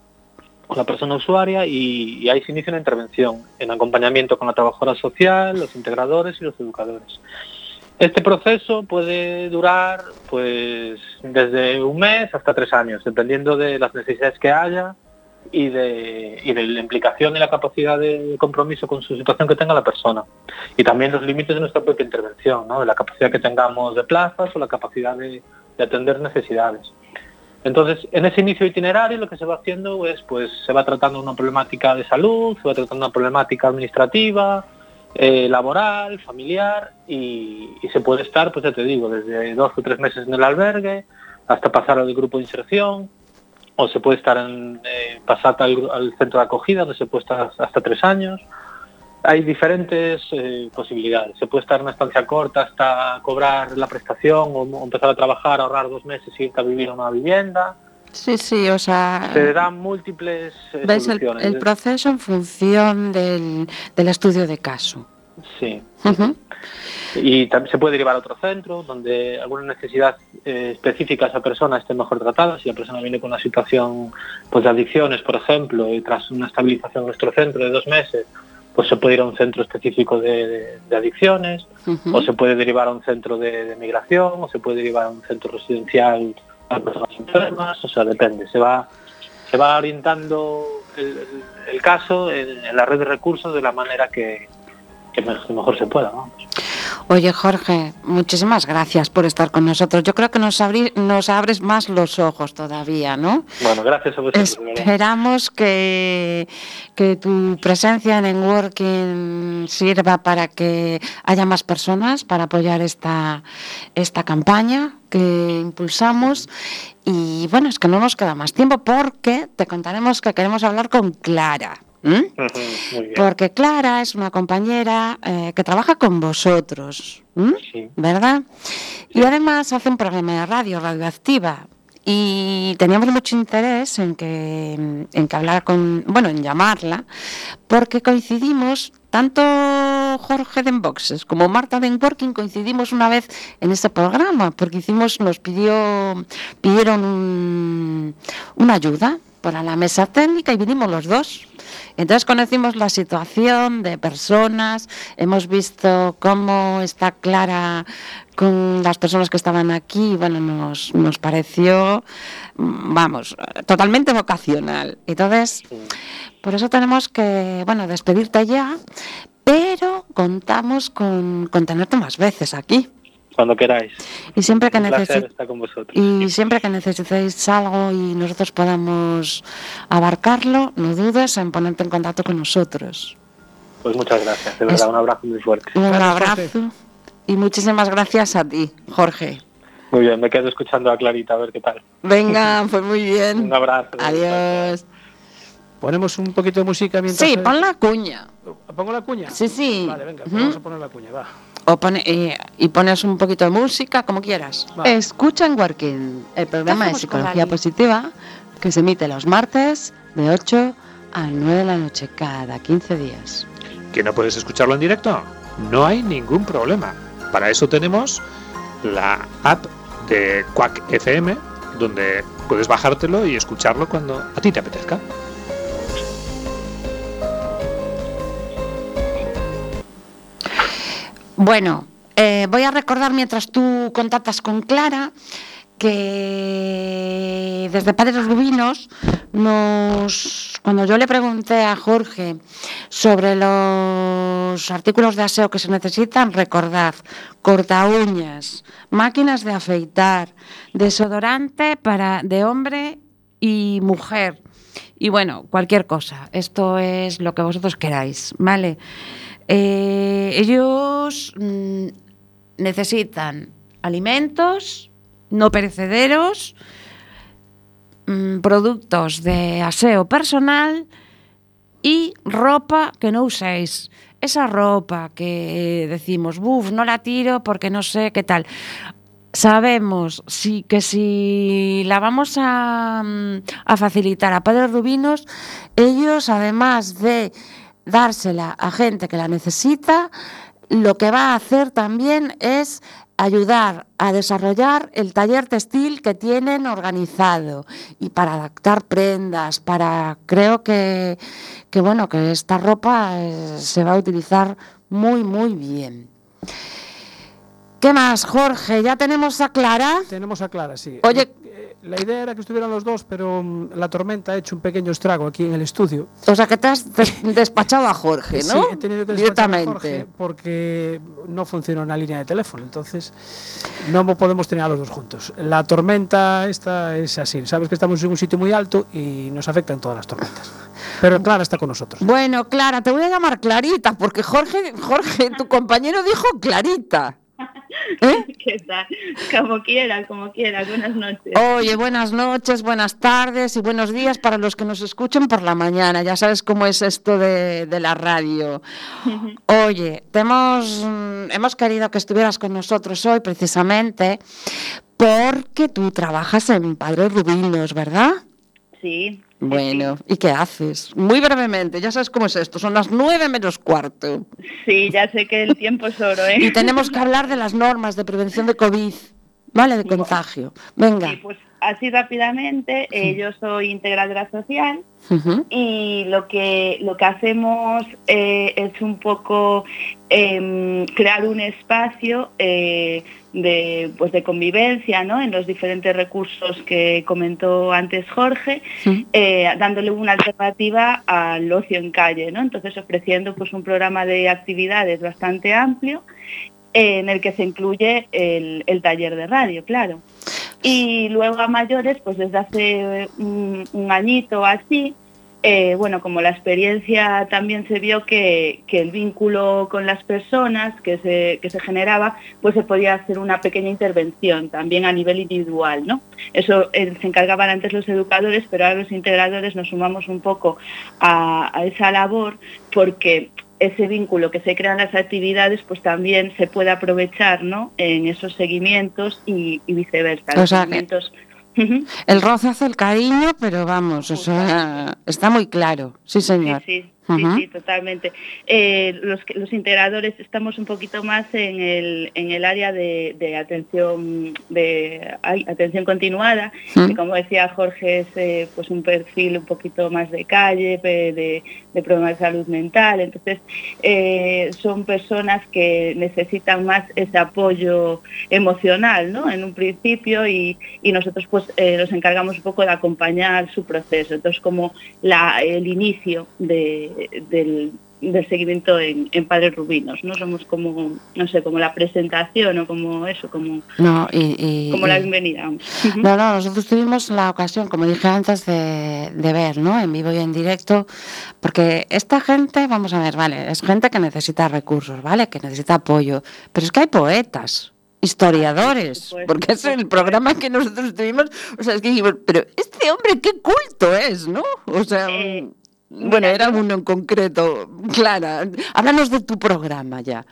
con la persona usuaria, y, y ahí se inicia una intervención en acompañamiento con la trabajadora social, los integradores y los educadores. Este proceso puede durar pues desde un mes hasta tres años, dependiendo de las necesidades que haya y de, y de la implicación y la capacidad de compromiso con su situación que tenga la persona. Y también los límites de nuestra propia intervención, ¿no? de la capacidad que tengamos de plazas o la capacidad de, de atender necesidades. Entonces, en ese inicio itinerario lo que se va haciendo es, pues, se va tratando una problemática de salud, se va tratando una problemática administrativa, eh, laboral, familiar, y, se puede estar, pues ya te digo, desde dos o tres meses en el albergue hasta pasar al grupo de inserción, o se puede estar en, eh, pasar al, centro de acogida, donde se puede estar hasta tres años. Hay diferentes eh, posibilidades. Se puede estar en una estancia corta hasta cobrar la prestación o, o empezar a trabajar, ahorrar dos meses y irte a vivir a una vivienda. Sí, sí, o sea, Se dan múltiples eh, ves el, soluciones. el proceso en función del, del estudio de caso. Sí. Y también se puede derivar a otro centro donde alguna necesidad eh, específica de esa persona esté mejor tratada. Si la persona viene con una situación pues, de adicciones, por ejemplo, y tras una estabilización en nuestro centro de dos meses, pues se puede ir a un centro específico de, de- de adicciones, o se puede derivar a un centro de, de migración, o se puede derivar a un centro residencial personas enfermas, o sea, depende. Se va, se va orientando el, el- caso en, en la red de recursos de la manera que, que me- mejor se pueda. vamos. Oye, Jorge, muchísimas gracias por estar con nosotros. Yo creo que nos, abri- nos abres más los ojos todavía, ¿no? Bueno, gracias a vosotros. Esperamos que, que tu presencia en Enworking sirva para que haya más personas para apoyar esta, esta campaña que impulsamos. Y bueno, es que no nos queda más tiempo porque te contaremos que queremos hablar con Clara. Porque Clara es una compañera eh, que trabaja con vosotros. Sí. ¿verdad? Y además hace un programa de radio, Radioactiva. Y teníamos mucho interés en que, en que hablar con, bueno, en llamarla, porque coincidimos, tanto Jorge de Enboxes como Marta de Enworking coincidimos una vez en este programa, porque hicimos, nos pidió, pidieron un- una ayuda para la mesa técnica y vinimos los dos. Entonces conocimos la situación de personas, hemos visto cómo está Clara con las personas que estaban aquí, bueno, nos, nos pareció, vamos, totalmente vocacional. Entonces, por eso tenemos que, bueno, despedirte ya, pero contamos con, con tenerte más veces aquí. Cuando queráis. Y siempre que estar con vosotros. Y siempre que necesitéis algo y nosotros podamos abarcarlo, no dudes en ponerte en contacto con nosotros. Pues muchas gracias, de verdad, Es- un abrazo muy fuerte. Un Gracias, abrazo y muchísimas gracias a ti, Jorge. Muy bien, me quedo escuchando a Clarita a ver qué tal. Venga, pues muy bien. Un abrazo. Adiós. Ponemos un poquito de música mientras... Sí, pon la cuña. ¿Pongo la cuña? Sí, sí. Vale, venga, pues vamos a poner la cuña, va. O pone, eh, y pones un poquito de música, como quieras. Va. Escucha en Working, el programa de psicología positiva que se emite los martes de 8 a 9 de la noche cada 15 días. ¿Que no puedes escucharlo en directo? No hay ningún problema. Para eso tenemos la app de Quack FM, donde puedes bajártelo y escucharlo cuando a ti te apetezca. Bueno, eh, voy a recordar mientras tú contactas con Clara que desde Padres Rubinos nos cuando yo le pregunté a Jorge sobre los artículos de aseo que se necesitan, recordad, corta uñas, máquinas de afeitar, desodorante para de hombre y mujer. Y bueno, cualquier cosa. Esto es lo que vosotros queráis, ¿vale? Eh, ellos mm, necesitan alimentos no perecederos, mm, productos de aseo personal y ropa que no uséis. Esa ropa que decimos, buf, no la tiro porque no sé qué tal. Sabemos sí, que si la vamos a, mm, a facilitar a Padres Rubinos, ellos además de dársela a gente que la necesita, lo que va a hacer también es ayudar a desarrollar el taller textil que tienen organizado y para adaptar prendas, para creo que, que bueno, que esta ropa eh, se va a utilizar muy muy bien. ¿Qué más, Jorge? ¿Ya tenemos a Clara? Tenemos a Clara, sí. Oye- la idea era que estuvieran los dos, pero mm, la tormenta ha hecho un pequeño estrago aquí en el estudio. O sea, que te has des- despachado a Jorge, Sí, ¿no? he tenido que despachar a Directamente. Jorge porque no funciona una línea de teléfono, entonces no mo- podemos tener a los dos juntos. La tormenta esta es así, sabes que estamos en un sitio muy alto y nos afectan todas las tormentas. Pero Clara está con nosotros. Bueno, Clara, te voy a llamar Clarita, porque Jorge, Jorge, tu compañero dijo Clarita. ¿Eh? ¿Qué tal? Como quiera, como quiera. Buenas noches. Oye, buenas noches, buenas tardes y buenos días para los que nos escuchen por la mañana. Ya sabes cómo es esto de, de la radio. Oye, te hemos, mm, hemos querido que estuvieras con nosotros hoy precisamente porque tú trabajas en Padres Rubinos, ¿verdad? Sí. Bueno, ¿y qué haces? Muy brevemente, ya sabes cómo es esto, son las nueve menos cuarto. Sí, ya sé que el tiempo es oro, ¿eh? Y tenemos que hablar de las normas de prevención de COVID, ¿vale? De contagio. Venga. Sí, pues así rápidamente, eh, yo soy integradora social y lo que lo que hacemos eh, es un poco em, crear un espacio eh, de pues de convivencia ¿no? en los diferentes recursos que comentó antes Jorge Sí. eh, dándole una alternativa al ocio en calle ¿no? entonces ofreciendo pues un programa de actividades bastante amplio eh, en el que se incluye el, el taller de radio, claro. Y luego a mayores, pues desde hace un, un añito así, eh, bueno, como la experiencia también se vio que, que el vínculo con las personas que se, que se generaba, pues se podía hacer una pequeña intervención también a nivel individual, ¿no? Eso eh, se encargaban antes los educadores, pero ahora los integradores nos sumamos un poco a, a esa labor porque ese vínculo que se crea en las actividades pues también se puede aprovechar ¿no? en esos seguimientos y, y viceversa. O que- El roce hace el cariño, pero vamos, o sea, está muy claro. Sí, señor. Sí, sí, sí, sí, totalmente. Eh, los, los integradores estamos un poquito más en el, en el área de, de atención de ay, atención continuada, que como decía Jorge es eh, pues un perfil un poquito más de calle, de, problemas de salud mental. Entonces eh, son personas que necesitan más ese apoyo emocional, ¿no? En un principio y, y nosotros pues nos encargamos un poco de acompañar su proceso. Entonces como la, el inicio de- del, del seguimiento en, en Padres Rubinos, ¿no? Somos como, no sé, como la presentación o como eso, como, No, y, y- como la bienvenida. No, no, nosotros tuvimos la ocasión, como dije antes, de, de ver, ¿no? En vivo y en directo, porque esta gente, vamos a ver, vale, es gente que necesita recursos, ¿vale? Que necesita apoyo, pero es que hay poetas, historiadores, porque es el programa que nosotros tuvimos, o sea, es que dijimos, pero este hombre qué culto es, ¿no? O sea, Eh, bueno, era uno en concreto, Clara, háblanos de tu programa ya.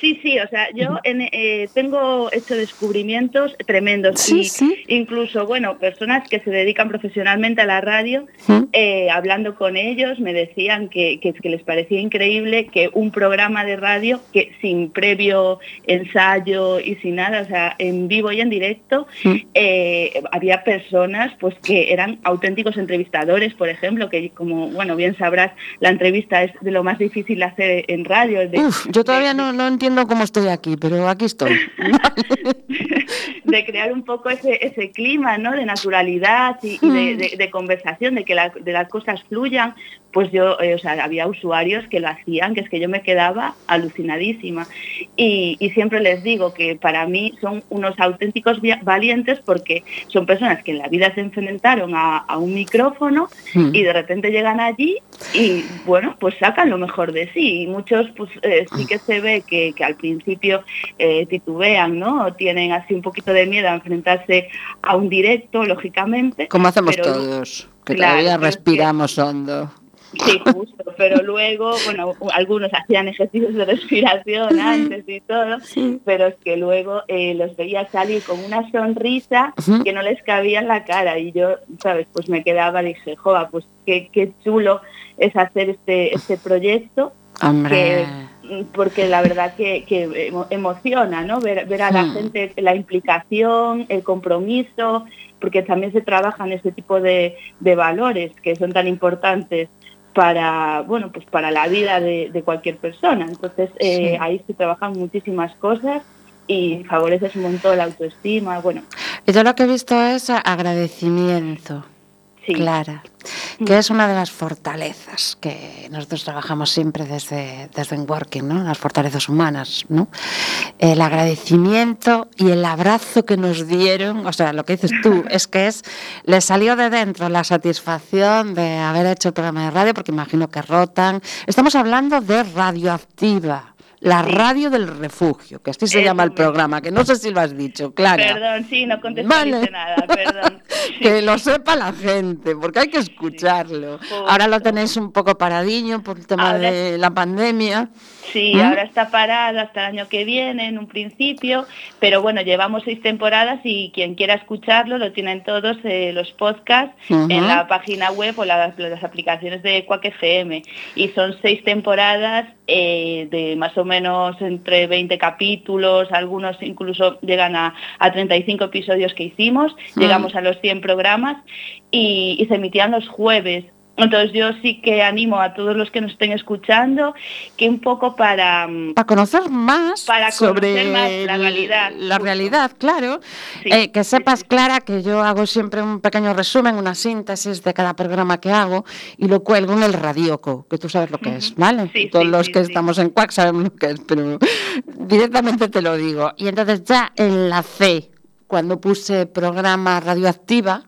Sí, sí, o sea, yo en, eh, tengo hecho descubrimientos tremendos Sí, y sí. incluso, bueno, personas que se dedican profesionalmente a la radio, eh, hablando con ellos, me decían que, que, que les parecía increíble que un programa de radio que sin previo ensayo y sin nada, o sea, en vivo y en directo, eh, había personas pues que eran auténticos entrevistadores, por ejemplo, que como, bueno, bien sabrás, la entrevista es de lo más difícil de hacer en radio. de- Uf, yo todavía de- no, no entiendo cómo estoy aquí, pero aquí estoy. de crear un poco ese, ese clima ¿no? de naturalidad y, y de, de- de conversación, de que la- de las cosas fluyan, pues yo, eh, o sea, había usuarios que lo hacían, que es que yo me quedaba alucinadísima. Y, y siempre les digo que para mí son unos auténticos valientes porque son personas que en la vida se enfrentaron a, a un micrófono Mm. y de repente llegan allí y bueno, pues sacan lo mejor de sí. Y muchos pues eh, sí que se ve que, que al principio eh, titubean, ¿no? O tienen así un poquito de miedo a enfrentarse a un directo, lógicamente. Como hacemos pero- todos, que Claro, todavía que- respiramos hondo. Sí, justo, pero luego, bueno, algunos hacían ejercicios de respiración antes y todo, pero es que luego eh, los veía salir con una sonrisa que no les cabía en la cara y yo, ¿sabes? Pues me quedaba, dije, joa, pues qué, qué chulo es hacer este, este proyecto Hombre, Mm, porque la verdad que, que emo- emociona, ¿no? Ver, ver a la Hmm. gente la implicación, el compromiso, porque también se trabajan ese tipo de, de valores que son tan importantes para bueno pues para la vida de, de cualquier persona. Entonces eh, Sí. ahí se trabajan muchísimas cosas y favoreces un montón la autoestima bueno. Yo lo que he visto es agradecimiento, sí Clara, que es una de las fortalezas que nosotros trabajamos siempre desde, desde en Working, ¿no? Las fortalezas humanas, ¿no? El agradecimiento y el abrazo que nos dieron, o sea, lo que dices tú, es que es, le salió de dentro la satisfacción de haber hecho el programa de radio, porque imagino que rotan. Estamos hablando de radioactiva. La Sí. radio del refugio, que así se llama el programa, que no sé si lo has dicho, Clara. perdón sí no Vale. nada perdón Que lo sepa la gente, porque hay que escucharlo. Ahora lo tenéis un poco paradiño por el tema Ahora- de la pandemia. Sí, ¿Mm? ahora está parada hasta el año que viene en un principio, pero bueno, llevamos seis temporadas y quien quiera escucharlo lo tienen todos eh, los podcasts en la página web o las, las aplicaciones de Quack FM. Y son seis temporadas eh, de más o menos entre 20 capítulos, algunos incluso llegan a, a 35 episodios que hicimos, llegamos a los 100 programas y, y se emitían los jueves entonces yo sí que animo a todos los que nos estén escuchando que un poco para... mm, Para conocer más Para sobre conocer más la realidad, la realidad, claro. Sí, Eh, que sepas. Clara, que yo hago siempre un pequeño resumen, una síntesis de cada programa que hago y lo cuelgo en el radioco, que tú sabes lo que es, ¿vale? Sí, Todos sí, los que estamos en Quack sabemos lo que es, pero directamente te lo digo. Y entonces ya enlacé cuando puse programa radioactiva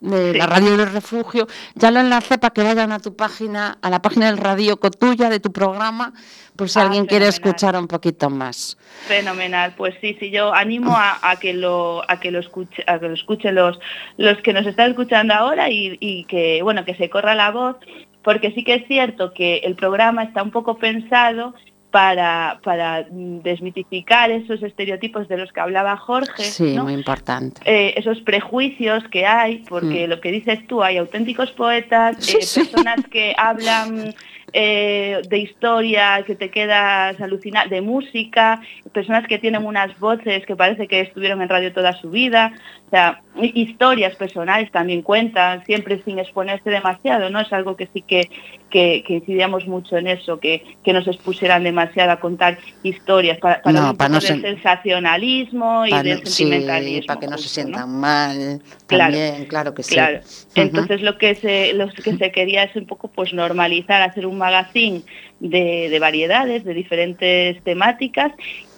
de Sí. la radio del refugio, ya lo enlacé para que vayan a tu página, a la página del radioco tuya, de tu programa, por si Ah, alguien quiere escuchar un poquito más. Fenomenal, pues sí, sí, yo animo a, a que lo a que lo escuche, a que lo escuchen los los que nos están escuchando ahora y, y que bueno que se corra la voz, porque sí que es cierto que el programa está un poco pensado para, para desmitificar esos estereotipos de los que hablaba Jorge, Sí, ¿no? muy importante. eh, esos prejuicios que hay, porque Mm. lo que dices tú, hay auténticos poetas, Sí, eh, sí. personas que hablan eh, de historia, que te quedas alucinada, de música, personas que tienen unas voces que parece que estuvieron en radio toda su vida, o sea, hi- historias personales también cuentan, siempre sin exponerse demasiado, ¿no? Es algo que sí que, que, que incidíamos mucho en eso, que, que nos expusieran demasiado a contar historias para, para No, un para no sen- sensacionalismo y sí, sentimentalismo. para que no se sientan mal, Claro. también, claro que sí. Claro. Entonces lo que se lo que se quería es un poco pues normalizar, hacer un magazine de, de variedades, de diferentes temáticas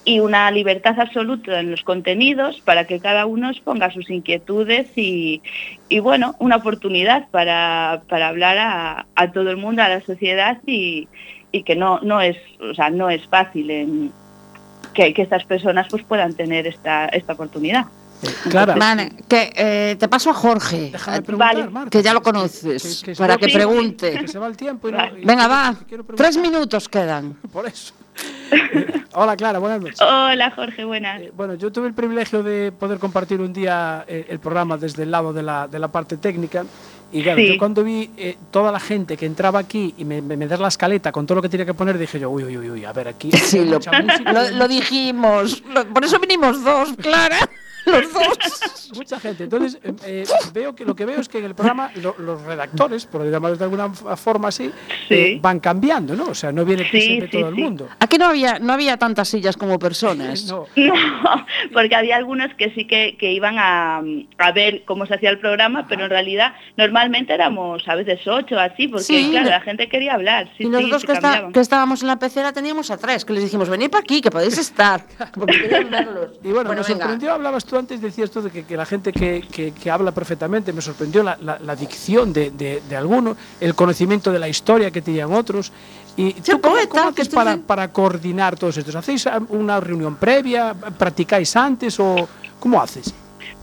y una libertad absoluta en los contenidos para que cada uno exponga sus inquietudes y, bueno, una oportunidad para, hablar a, todo el mundo, a la sociedad y, que no, no es, o sea, no es fácil que, que estas personas pues puedan tener esta, esta oportunidad. Clara, Vale, que eh, te paso a Jorge, déjame preguntar, Vale. Marta, que ya lo que- conoces, que- que- para que- que sí, pregunte. que se va el tiempo y no- y Venga, va. Tres minutos quedan. Por eso. Eh, Hola, Clara, buenas noches. Hola Jorge, buenas. Eh, bueno, yo tuve el privilegio de poder compartir un día eh, el programa desde el lado de la, de la parte técnica. Y claro, Sí. yo cuando vi eh, toda la gente que entraba aquí y me, me, me das la escaleta con todo lo que tenía que poner, dije yo, uy, uy, uy, uy, a ver, aquí Sí, lo, música, lo- lo dijimos. Lo- por eso vinimos dos, Clara. Los dos. mucha gente. Entonces, eh, eh, veo que lo que veo es que en el programa lo- los redactores, por llamarlos de alguna forma así, Sí. eh, van cambiando, ¿no? O sea, no viene Sí, siempre sí, todo el mundo. Aquí no había, no había tantas sillas como personas. No. No, porque había algunos que sí que, que iban a, a ver cómo se hacía el programa, pero en realidad normalmente éramos a veces ocho así, porque Sí, claro, no- la gente quería hablar. Sí, y nosotros que, está- que estábamos en la pecera teníamos a tres, que les dijimos, venid para aquí, que podéis estar. Porque querían verlos. Y bueno, me venga. sorprendió, hablabas tú antes, decías tú de que, que la gente que, que- que habla perfectamente, me sorprendió la, la- la dicción de, de, de algunos, el conocimiento de la historia que tenían otros. Y Sí, ¿tú cómo, poeta, cómo que haces para, para coordinar todos estos? ¿Hacéis una reunión previa? ¿Practicáis antes o cómo haces?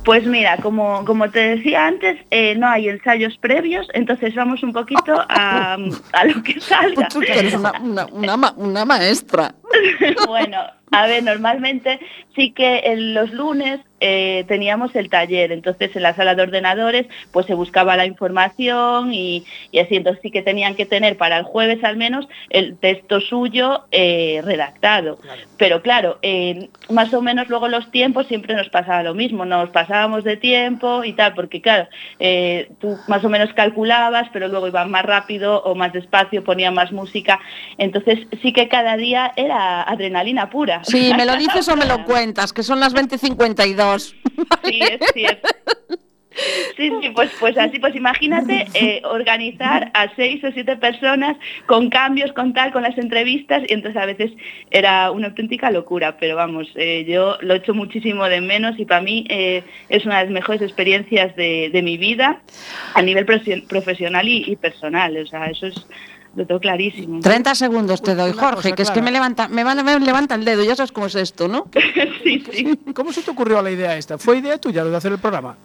Pues mira, como, como te decía antes, eh, no hay ensayos previos, entonces vamos un poquito a, a lo que salga. Pues tú eres una, una, una ma- una maestra. bueno, a ver, normalmente sí que en los lunes eh, teníamos el taller, entonces en la sala de ordenadores pues se buscaba la información y, y así, entonces sí que tenían que tener para el jueves al menos el texto suyo eh, redactado. Pero claro, eh, más o menos luego los tiempos siempre nos pasaba lo mismo, nos pasábamos de tiempo y tal, porque claro, eh, tú más o menos calculabas, pero luego iban más rápido o más despacio, ponía más música, entonces sí que cada día era adrenalina pura. Sí, me lo dices o me lo cuentas, que son las 20.52. Sí, es cierto. Sí, sí, pues, pues así, pues imagínate eh, organizar a seis o siete personas con cambios, con tal, con las entrevistas, y entonces a veces era una auténtica locura, pero vamos, eh, yo lo echo muchísimo de menos y para mí eh, es una de las mejores experiencias de, mi vida a nivel profe- profesional y, y personal, o sea, eso es lo tengo clarísimo. 30 segundos te doy, Jorge, cosa, que es que me levanta, me, me levanta el dedo, ya sabes cómo es esto, ¿no? sí, sí. ¿Cómo se te ocurrió la idea esta? ¿Fue idea tuya lo de hacer el programa?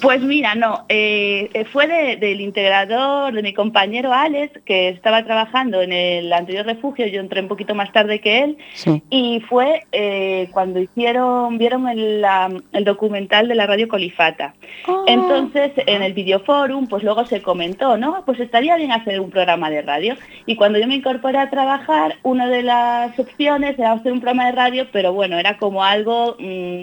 Pues mira, no, eh, eh, fue de- del integrador, de mi compañero Alex, que estaba trabajando en el anterior refugio, yo entré un poquito más tarde que él, Sí. y fue eh, cuando hicieron, vieron el, la- el documental de la radio Colifata. Entonces, en el videoforum, pues luego se comentó, ¿no? Pues estaría bien hacer un programa de radio. Y cuando yo me incorporé a trabajar, una de las opciones era hacer un programa de radio, pero bueno, era como algo mm,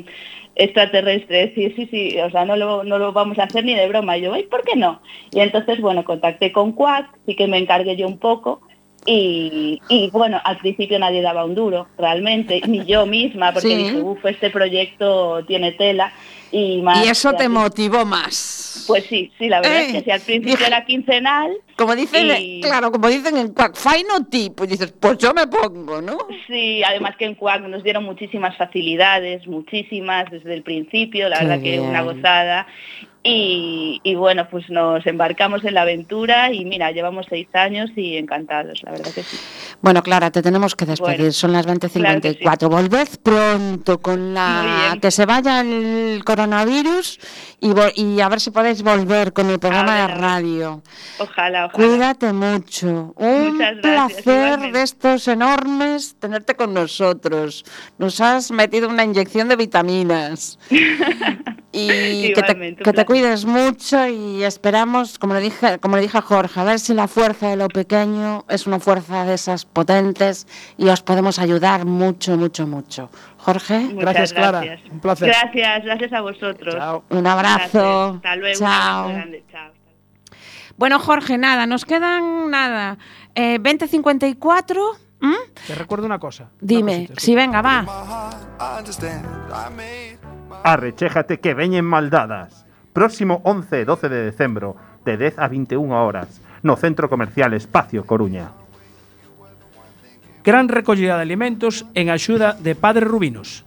extraterrestre, decir, sí, sí, o sea, no lo, no lo vamos a hacer ni de broma. Y yo, ¿y por qué no? Y entonces, bueno, contacté con Quack, sí que me encargué yo un poco, y, y, bueno, al principio nadie daba un duro, realmente, ni yo misma, porque Sí. dije, uff, este proyecto tiene tela. Y, más, Y eso te motivó más. Pues sí, sí, la verdad Eh, es que si al principio dije- era quincenal, Como dicen, y- claro, como dicen en Quack, fine o ti, pues dices, pues yo me pongo, ¿no? Sí, además que en Cuac nos dieron muchísimas facilidades, muchísimas desde el principio, la Qué verdad que una gozada. Y, y bueno, pues nos embarcamos en la aventura y mira, llevamos seis años y encantados, la verdad que sí. Bueno, Clara, te tenemos que despedir. Bueno, Son las 20.54. Volved pronto con la que se vaya el coronavirus y, y a ver si podéis volver con el programa de radio. Ojalá, ojalá. Cuídate mucho. Un Muchas placer de estos enormes tenerte con nosotros. Nos has metido una inyección de vitaminas. y que te, que cuides mucho y esperamos, como le dije, como le dije a Jorge, a ver si la fuerza de lo pequeño es una fuerza de esas potentes y os podemos ayudar mucho, mucho, mucho. Jorge, Muchas Gracias, Clara. gracias. Un placer. Gracias, gracias a vosotros. Chao. un abrazo. Gracias. Hasta luego. Chao. grande. Chao. Bueno, Jorge, nada, nos quedan nada. Eh, 2054. ¿m? Te recuerdo una cosa. una Dime, cosita, sí, venga, va. Arrechéjate que veñen maldadas. Próximo 11 e 12 de decembro, de 10 a 21 horas, no Centro Comercial Espacio Coruña. gran recollida de alimentos en axuda de Padre Rubinos.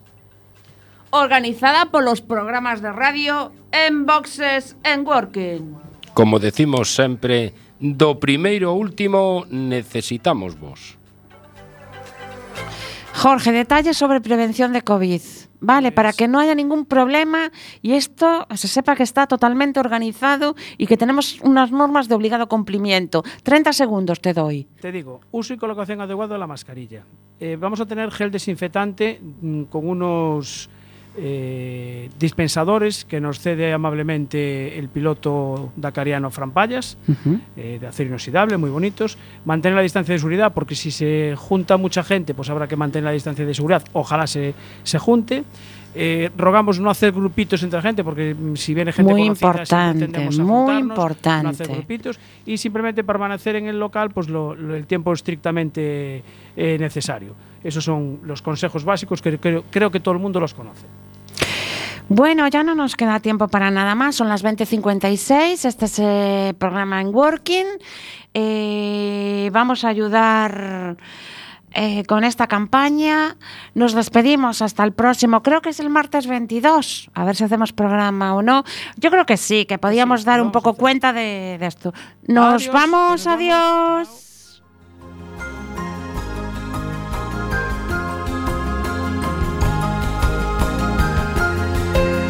Organizada polos programas de radio En Boxes en Working. Como decimos sempre, do primeiro ao último necesitamos vos. Jorge, detalles sobre prevención de COVID. Vale, para que no haya ningún problema y esto se sepa que está totalmente organizado y que tenemos unas normas de obligado cumplimiento. 30 segundos te doy. Te digo, uso y colocación adecuado de la mascarilla. Eh, vamos a tener gel desinfectante mm, con unos eh, dispensadores que nos cede amablemente el piloto dacariano Fran Payas, eh, de acero inoxidable, muy bonitos. Mantener la distancia de seguridad, porque si se junta mucha gente, pues habrá que mantener la distancia de seguridad. Ojalá se, se junte. Eh, rogamos no hacer grupitos entre gente, porque mm, si viene gente Muy conocida, importante, a muy juntarnos, No importante. hacer grupitos y simplemente permanecer en el local pues lo- lo- el tiempo estrictamente necesario. Esos son los consejos básicos que creo, creo que todo el mundo los conoce. Bueno, ya no nos queda tiempo para nada más. Son las 20.56. Este es el programa en Working. Eh, vamos a ayudar eh, con esta campaña. Nos despedimos hasta el próximo. Creo que es el martes 22. A ver si hacemos programa o no. Yo creo que sí, que podíamos sí, dar un poco cuenta de, de esto. Nos Adiós, vamos, que nos vamos. adiós.